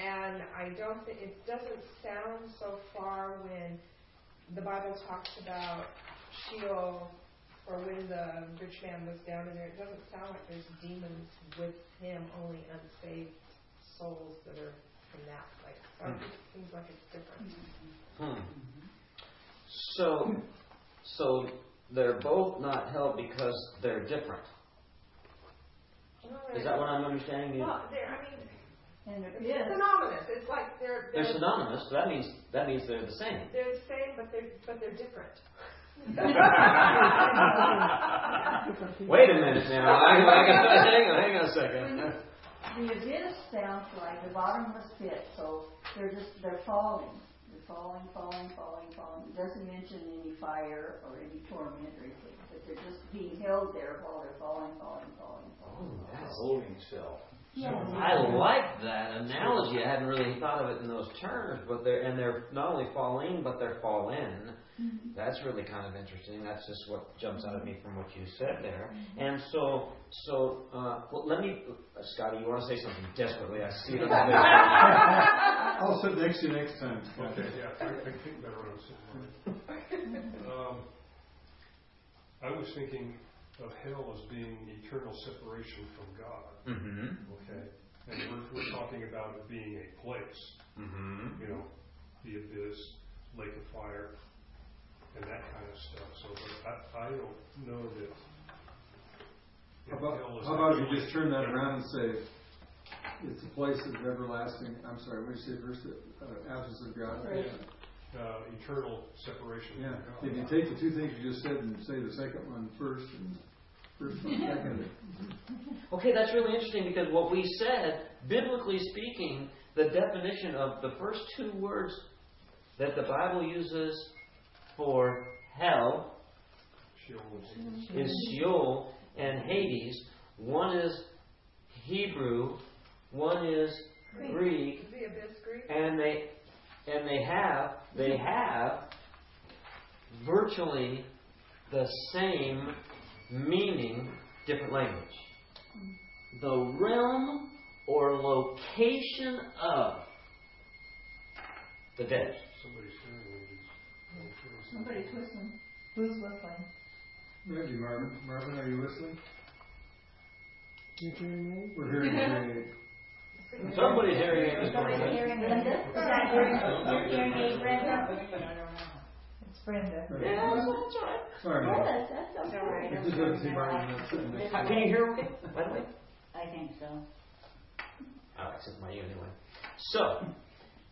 [SPEAKER 6] And I don't think it doesn't sound so far when the Bible talks about Sheol or when the rich man was down in there. It doesn't sound like there's demons with him, only unsaved souls that are in that place. So it seems like it's different.
[SPEAKER 1] Hmm. So, so they're both not hell because they're different. Is that what I'm understanding? You?
[SPEAKER 6] Well, I mean,
[SPEAKER 8] And it
[SPEAKER 6] it's
[SPEAKER 8] is.
[SPEAKER 6] synonymous. It's like they're
[SPEAKER 1] They're
[SPEAKER 6] they're,
[SPEAKER 1] synonymous. So that means that means they're the same.
[SPEAKER 6] they're the same, but they're but they're different.
[SPEAKER 1] Wait a minute now. I, I, I, hang on, hang on a second.
[SPEAKER 8] The abyss sounds like the bottomless pit, so they're just, they're falling. They're falling, falling, falling, falling. It doesn't mention any fire or any torment or anything, but they're just being held there while they're falling, falling, falling, falling.
[SPEAKER 1] Oh, that's
[SPEAKER 10] Holding cell.
[SPEAKER 5] Yes.
[SPEAKER 1] I like that analogy. I hadn't really thought of it in those terms, but they're and they're not only falling, but they're fallen. That's really kind of interesting. That's just what jumps out at me from what you said there. And so, so uh, well, let me, uh, Scotty, you want to say something desperately? I see it. On the
[SPEAKER 3] I'll sit next to you next time.
[SPEAKER 13] Okay, yeah, I, I think better what Um, I was thinking of hell as being eternal separation from God,
[SPEAKER 1] Mm-hmm.
[SPEAKER 13] okay? And we're, we're talking about it being a place,
[SPEAKER 1] Mm-hmm.
[SPEAKER 13] you know, the abyss, lake of fire, and that kind of stuff. So, but I, I don't know that.
[SPEAKER 3] How about,
[SPEAKER 13] hell is
[SPEAKER 3] how about if you just turn that around and say, it's a place of everlasting, I'm sorry, what did you say first, uh, absence of God?
[SPEAKER 13] Uh, eternal separation
[SPEAKER 3] Yeah,
[SPEAKER 13] God.
[SPEAKER 3] if you take the two things you just said and say the second one first, and First one, second.
[SPEAKER 1] Okay, that's really interesting because what we said, biblically speaking, the definition of the first two words that the Bible uses for hell
[SPEAKER 13] Sheol
[SPEAKER 1] is Sheol and Hades. One is Hebrew, one is Greek,
[SPEAKER 6] Is the abyss Greek?
[SPEAKER 1] and they and they have they have virtually the same meaning, different language. The realm or location of the dead.
[SPEAKER 13] Somebody's.
[SPEAKER 12] Somebody's whistling. Who's whistling?
[SPEAKER 3] Maybe Marvin. Marvin, are you whistling?
[SPEAKER 11] Your hearing aid?
[SPEAKER 3] We're hearing your aid.
[SPEAKER 1] Somebody's hearing it.
[SPEAKER 12] Somebody's hearing Linda? Is that hearing, your hearing aid, Brenda? It's Brenda.
[SPEAKER 1] Yeah, that's right.
[SPEAKER 3] Sorry,
[SPEAKER 5] Yes, that's
[SPEAKER 12] All
[SPEAKER 5] okay.
[SPEAKER 12] right.
[SPEAKER 3] I just didn't see Marvin not sitting next to
[SPEAKER 1] Can you hear okay, by the way?
[SPEAKER 7] I think so.
[SPEAKER 1] All right, so it's my ear anyway. So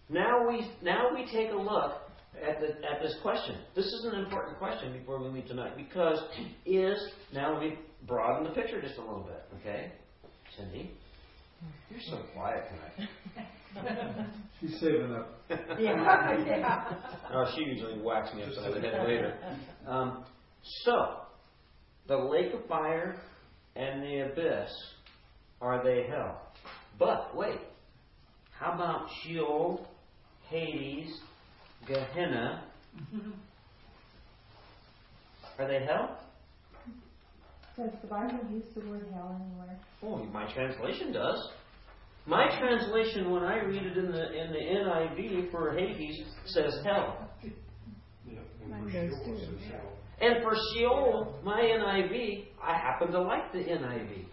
[SPEAKER 1] now we now we take a look at the at this question. This is an important question before we leave tonight because is now let me broaden the picture just a little bit, okay? Cindy, you're so quiet tonight.
[SPEAKER 3] She's saving up.
[SPEAKER 5] Yeah. yeah.
[SPEAKER 1] Oh, she usually whacks me upside the head later. Um, so, the lake of fire and the abyss, are they hell? But wait, how about Sheol, Hades, Gehenna? Are they hell?
[SPEAKER 12] Does the Bible use the word hell anywhere?
[SPEAKER 1] Oh, my translation does. My translation, when I read it in the in the NIV for Hades, says hell.
[SPEAKER 13] Yeah, and for Sheol says Sheol.
[SPEAKER 1] And for Sheol, my NIV, I happen to like the NIV.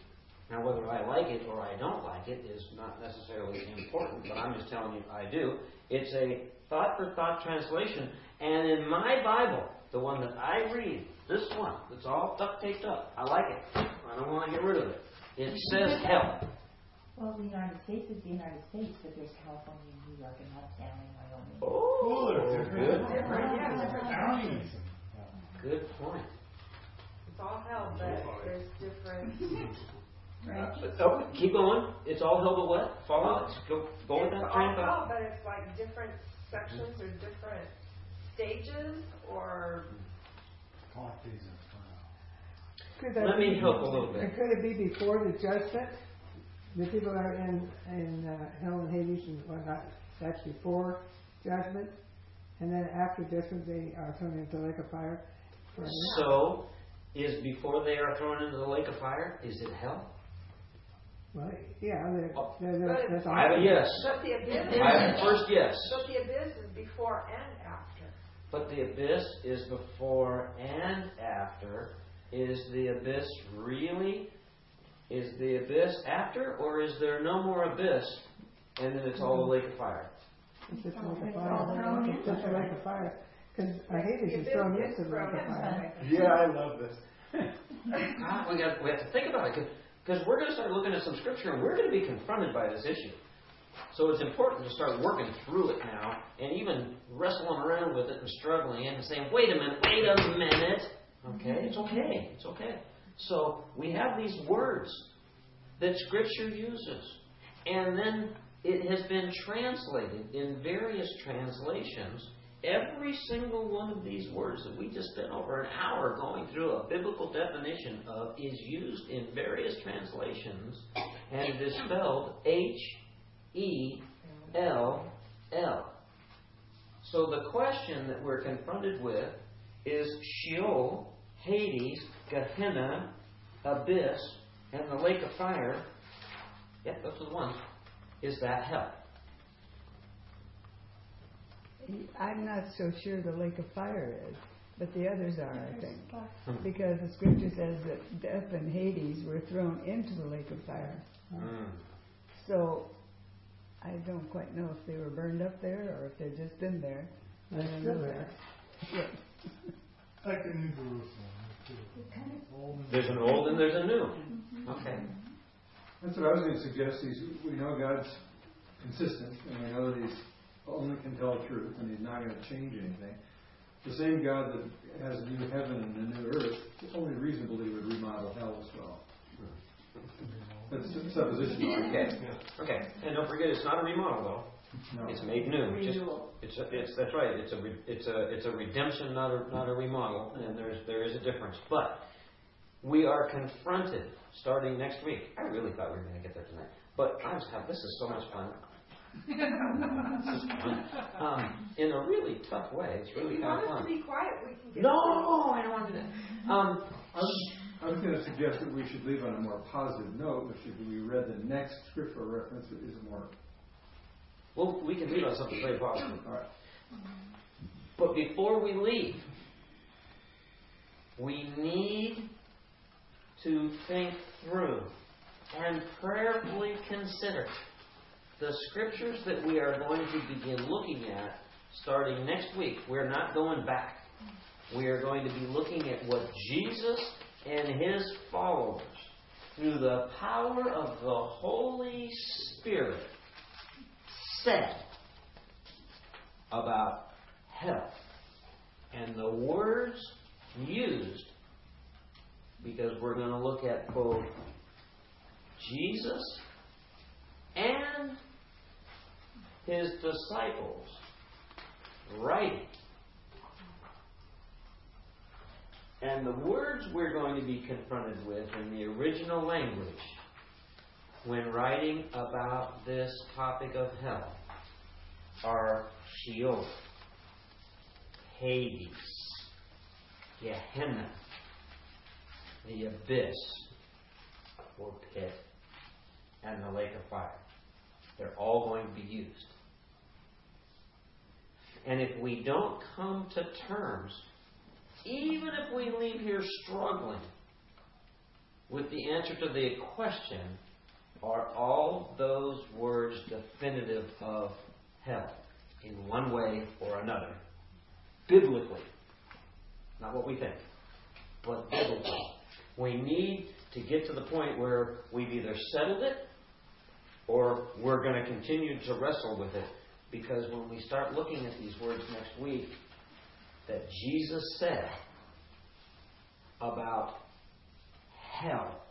[SPEAKER 1] Now, whether I like it or I don't like it is not necessarily important, but I'm just telling you I do. It's a thought for thought translation. And in my Bible, the one that I read, this one, that's all duct taped up, I like it. I don't want to get rid of it. It says hell.
[SPEAKER 12] Well, the United States is the United States, but there's California, New York, and Montana, and Wyoming.
[SPEAKER 1] Oh, good.
[SPEAKER 6] Different, yeah, different counties.
[SPEAKER 1] Good point.
[SPEAKER 6] It's all hell, but there's different.
[SPEAKER 1] Uh, oh, keep going. It's all hell but what? Follow it. Go, go with
[SPEAKER 6] It's
[SPEAKER 1] that
[SPEAKER 6] all
[SPEAKER 1] train of
[SPEAKER 6] hell, but it's like different sections or different stages or
[SPEAKER 11] Could that
[SPEAKER 1] Let me help a little bit.
[SPEAKER 11] Could it be before the judgment? The people are in, in uh, hell and Hades and whatnot, that's before judgment? And then after judgment, they are thrown into the lake of fire?
[SPEAKER 1] So, is before they are thrown into the lake of fire, is it hell?
[SPEAKER 11] Well, yeah, there,
[SPEAKER 1] Oh.
[SPEAKER 11] there, there-
[SPEAKER 6] But-
[SPEAKER 11] there's.
[SPEAKER 1] I have a yes.
[SPEAKER 6] But the abyss.
[SPEAKER 1] I have a first yes.
[SPEAKER 6] But the abyss is before and after.
[SPEAKER 1] But the abyss is before and after. Is the abyss really? Is the abyss after, or is there no more abyss and then it's all the lake of fire?
[SPEAKER 11] It's just a lake of
[SPEAKER 5] It's all
[SPEAKER 11] fire. It's just a lake of fire. Because Hades is
[SPEAKER 6] The
[SPEAKER 11] thrown
[SPEAKER 6] abyss
[SPEAKER 11] into the lake of fire.
[SPEAKER 3] Yeah, I love this.
[SPEAKER 1] Ah, we, got, we have to think about it because we're going to start looking at some scripture and we're going to be confronted by this issue. So it's important to start working through it now and even wrestling around with it and struggling and saying, wait a minute, wait a minute. Okay, it's okay, it's okay. So we have these words that Scripture uses. And then it has been translated in various translations. Every single one of these words that we just spent over an hour going through a biblical definition of is used in various translations, and it is spelled H E L L. So the question that we're confronted with is Sheol, Hades, Gehenna, Abyss, and the lake of fire. Yep, those are the ones. Is that hell?
[SPEAKER 2] I'm not so sure the lake of fire is, but the others are, I think. Because the scripture says that death and Hades were thrown into the lake of fire.
[SPEAKER 1] Mm.
[SPEAKER 2] So I don't quite know if they were burned up there or if they've just been there. I don't
[SPEAKER 11] still
[SPEAKER 2] know
[SPEAKER 11] there.
[SPEAKER 2] that. Yeah.
[SPEAKER 9] Like the New Jerusalem.
[SPEAKER 1] There's an old and there's a new. Mm-hmm. Okay.
[SPEAKER 3] That's what I was going to suggest. Is we know God's consistent, and we know that He's only can tell the truth, and He's not going to change anything. the same God that has a new heaven and a new earth, it's only reasonable he would remodel hell as well. That's a supposition.
[SPEAKER 1] Okay, okay. And don't forget, it's not a remodel though.
[SPEAKER 3] No.
[SPEAKER 1] It's made new. Just-
[SPEAKER 8] Renewal.
[SPEAKER 1] It's, a- it's, that's right, it's a, re- it's a, it's a redemption, not a, not a remodel, and there's, there is a difference. But we are confronted, starting next week. I really thought we were gonna get there tonight. But I was having, this is so much fun. This is fun. Um, in a really tough way, it's
[SPEAKER 6] If
[SPEAKER 1] really
[SPEAKER 6] you
[SPEAKER 1] kind of
[SPEAKER 6] want us to
[SPEAKER 1] fun.
[SPEAKER 6] be quiet, we can get.
[SPEAKER 1] No, I don't want to do that. Um,
[SPEAKER 3] I was, going to suggest that we should leave on a more positive note, which is we read the next scriptural reference that is more.
[SPEAKER 1] well, we can leave on something very positive.
[SPEAKER 3] All right.
[SPEAKER 1] But before we leave, we need to think through and prayerfully consider the scriptures that we are going to begin looking at starting next week. We're not going back. We are going to be looking at what Jesus and his followers, through the power of the Holy Spirit, said about hell. And the words used, because we're going to look at both Jesus and his disciples writing. And the words we're going to be confronted with in the original language when writing about this topic of hell are Sheol, Hades, Gehenna, the abyss or pit, and the lake of fire. They're all going to be used. And if we don't come to terms, even if we leave here struggling with the answer to the question, are all those words definitive of hell in one way or another? Biblically. Not what we think, but biblically. We need to get to the point where we've either settled it or we're going to continue to wrestle with it. Because when we start looking at these words next week, that Jesus said about hell,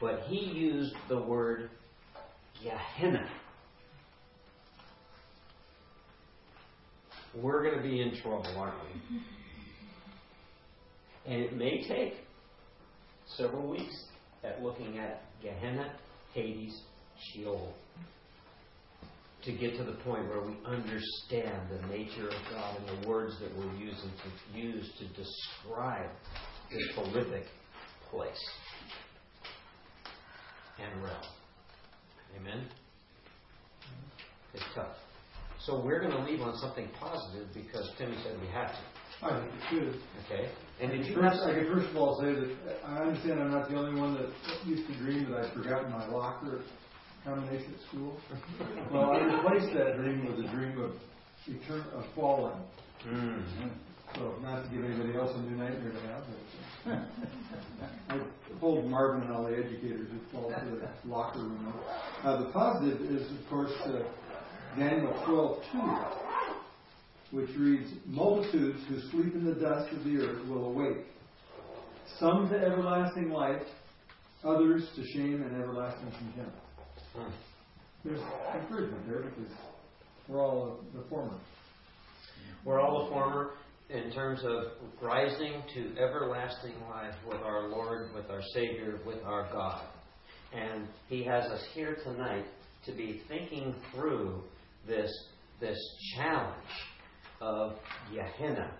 [SPEAKER 1] but he used the word Gehenna. We're going to be in trouble, aren't we? And it may take several weeks at looking at Gehenna, Hades, Sheol, to get to the point where we understand the nature of God and the words that we're using to use to describe this horrific place and realm. Amen? It's tough. So we're going to leave on something positive because Timmy said we have to.
[SPEAKER 3] I think it should.
[SPEAKER 1] Okay? And did you
[SPEAKER 3] first, I could first of all say that I understand I'm not the only one that used to dream that I'd forgotten my locker combination at school. well, I replaced that dream with a dream of return of falling.
[SPEAKER 1] Mm.
[SPEAKER 3] So not to give anybody else a new nightmare to have, but uh, I told Marvin and all the educators who fall to the locker room. Uh, the positive is, of course, uh, Daniel 12:2, which reads, "Multitudes who sleep in the dust of the earth will awake, some to everlasting life, others to shame and everlasting contempt." There's encouragement there because we're all the former.
[SPEAKER 1] We're all the former in terms of rising to everlasting life with our Lord, with our Savior, with our God. And He has us here tonight to be thinking through this, this challenge of Gehenna,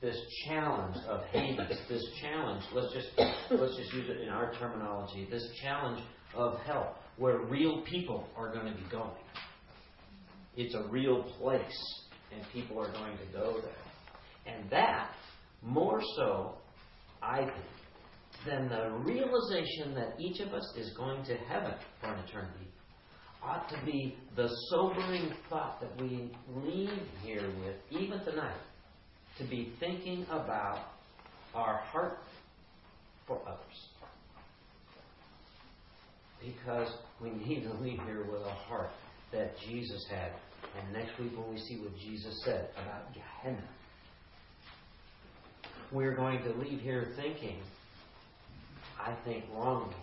[SPEAKER 1] this challenge of Hades, this challenge, let's just, let's just use it in our terminology, this challenge of hell, where real people are going to be going. It's a real place, and people are going to go there. And that, more so, I think, than the realization that each of us is going to heaven for an eternity, ought to be the sobering thought that we leave here with, even tonight, to be thinking about our heart for others. Because we need to leave here with a heart that Jesus had. And next week, when we see what Jesus said about Gehenna, we're going to leave here thinking, I think wrongly,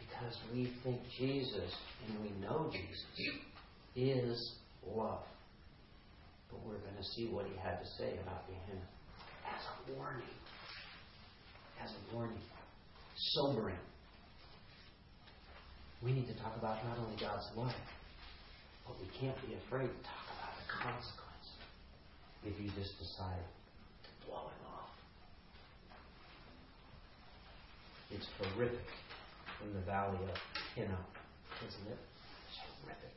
[SPEAKER 1] because we think Jesus and we know Jesus is love. But we're going to see what he had to say about Gehenna as a warning. As a warning. Sobering. We need to talk about not only God's love, but we can't be afraid to talk about the consequence if you just decide to blow it off. It's horrific in the valley of Hinnom, isn't it? It's horrific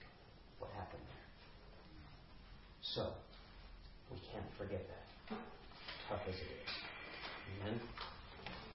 [SPEAKER 1] what happened there. So, we can't forget that, tough as it is. Amen?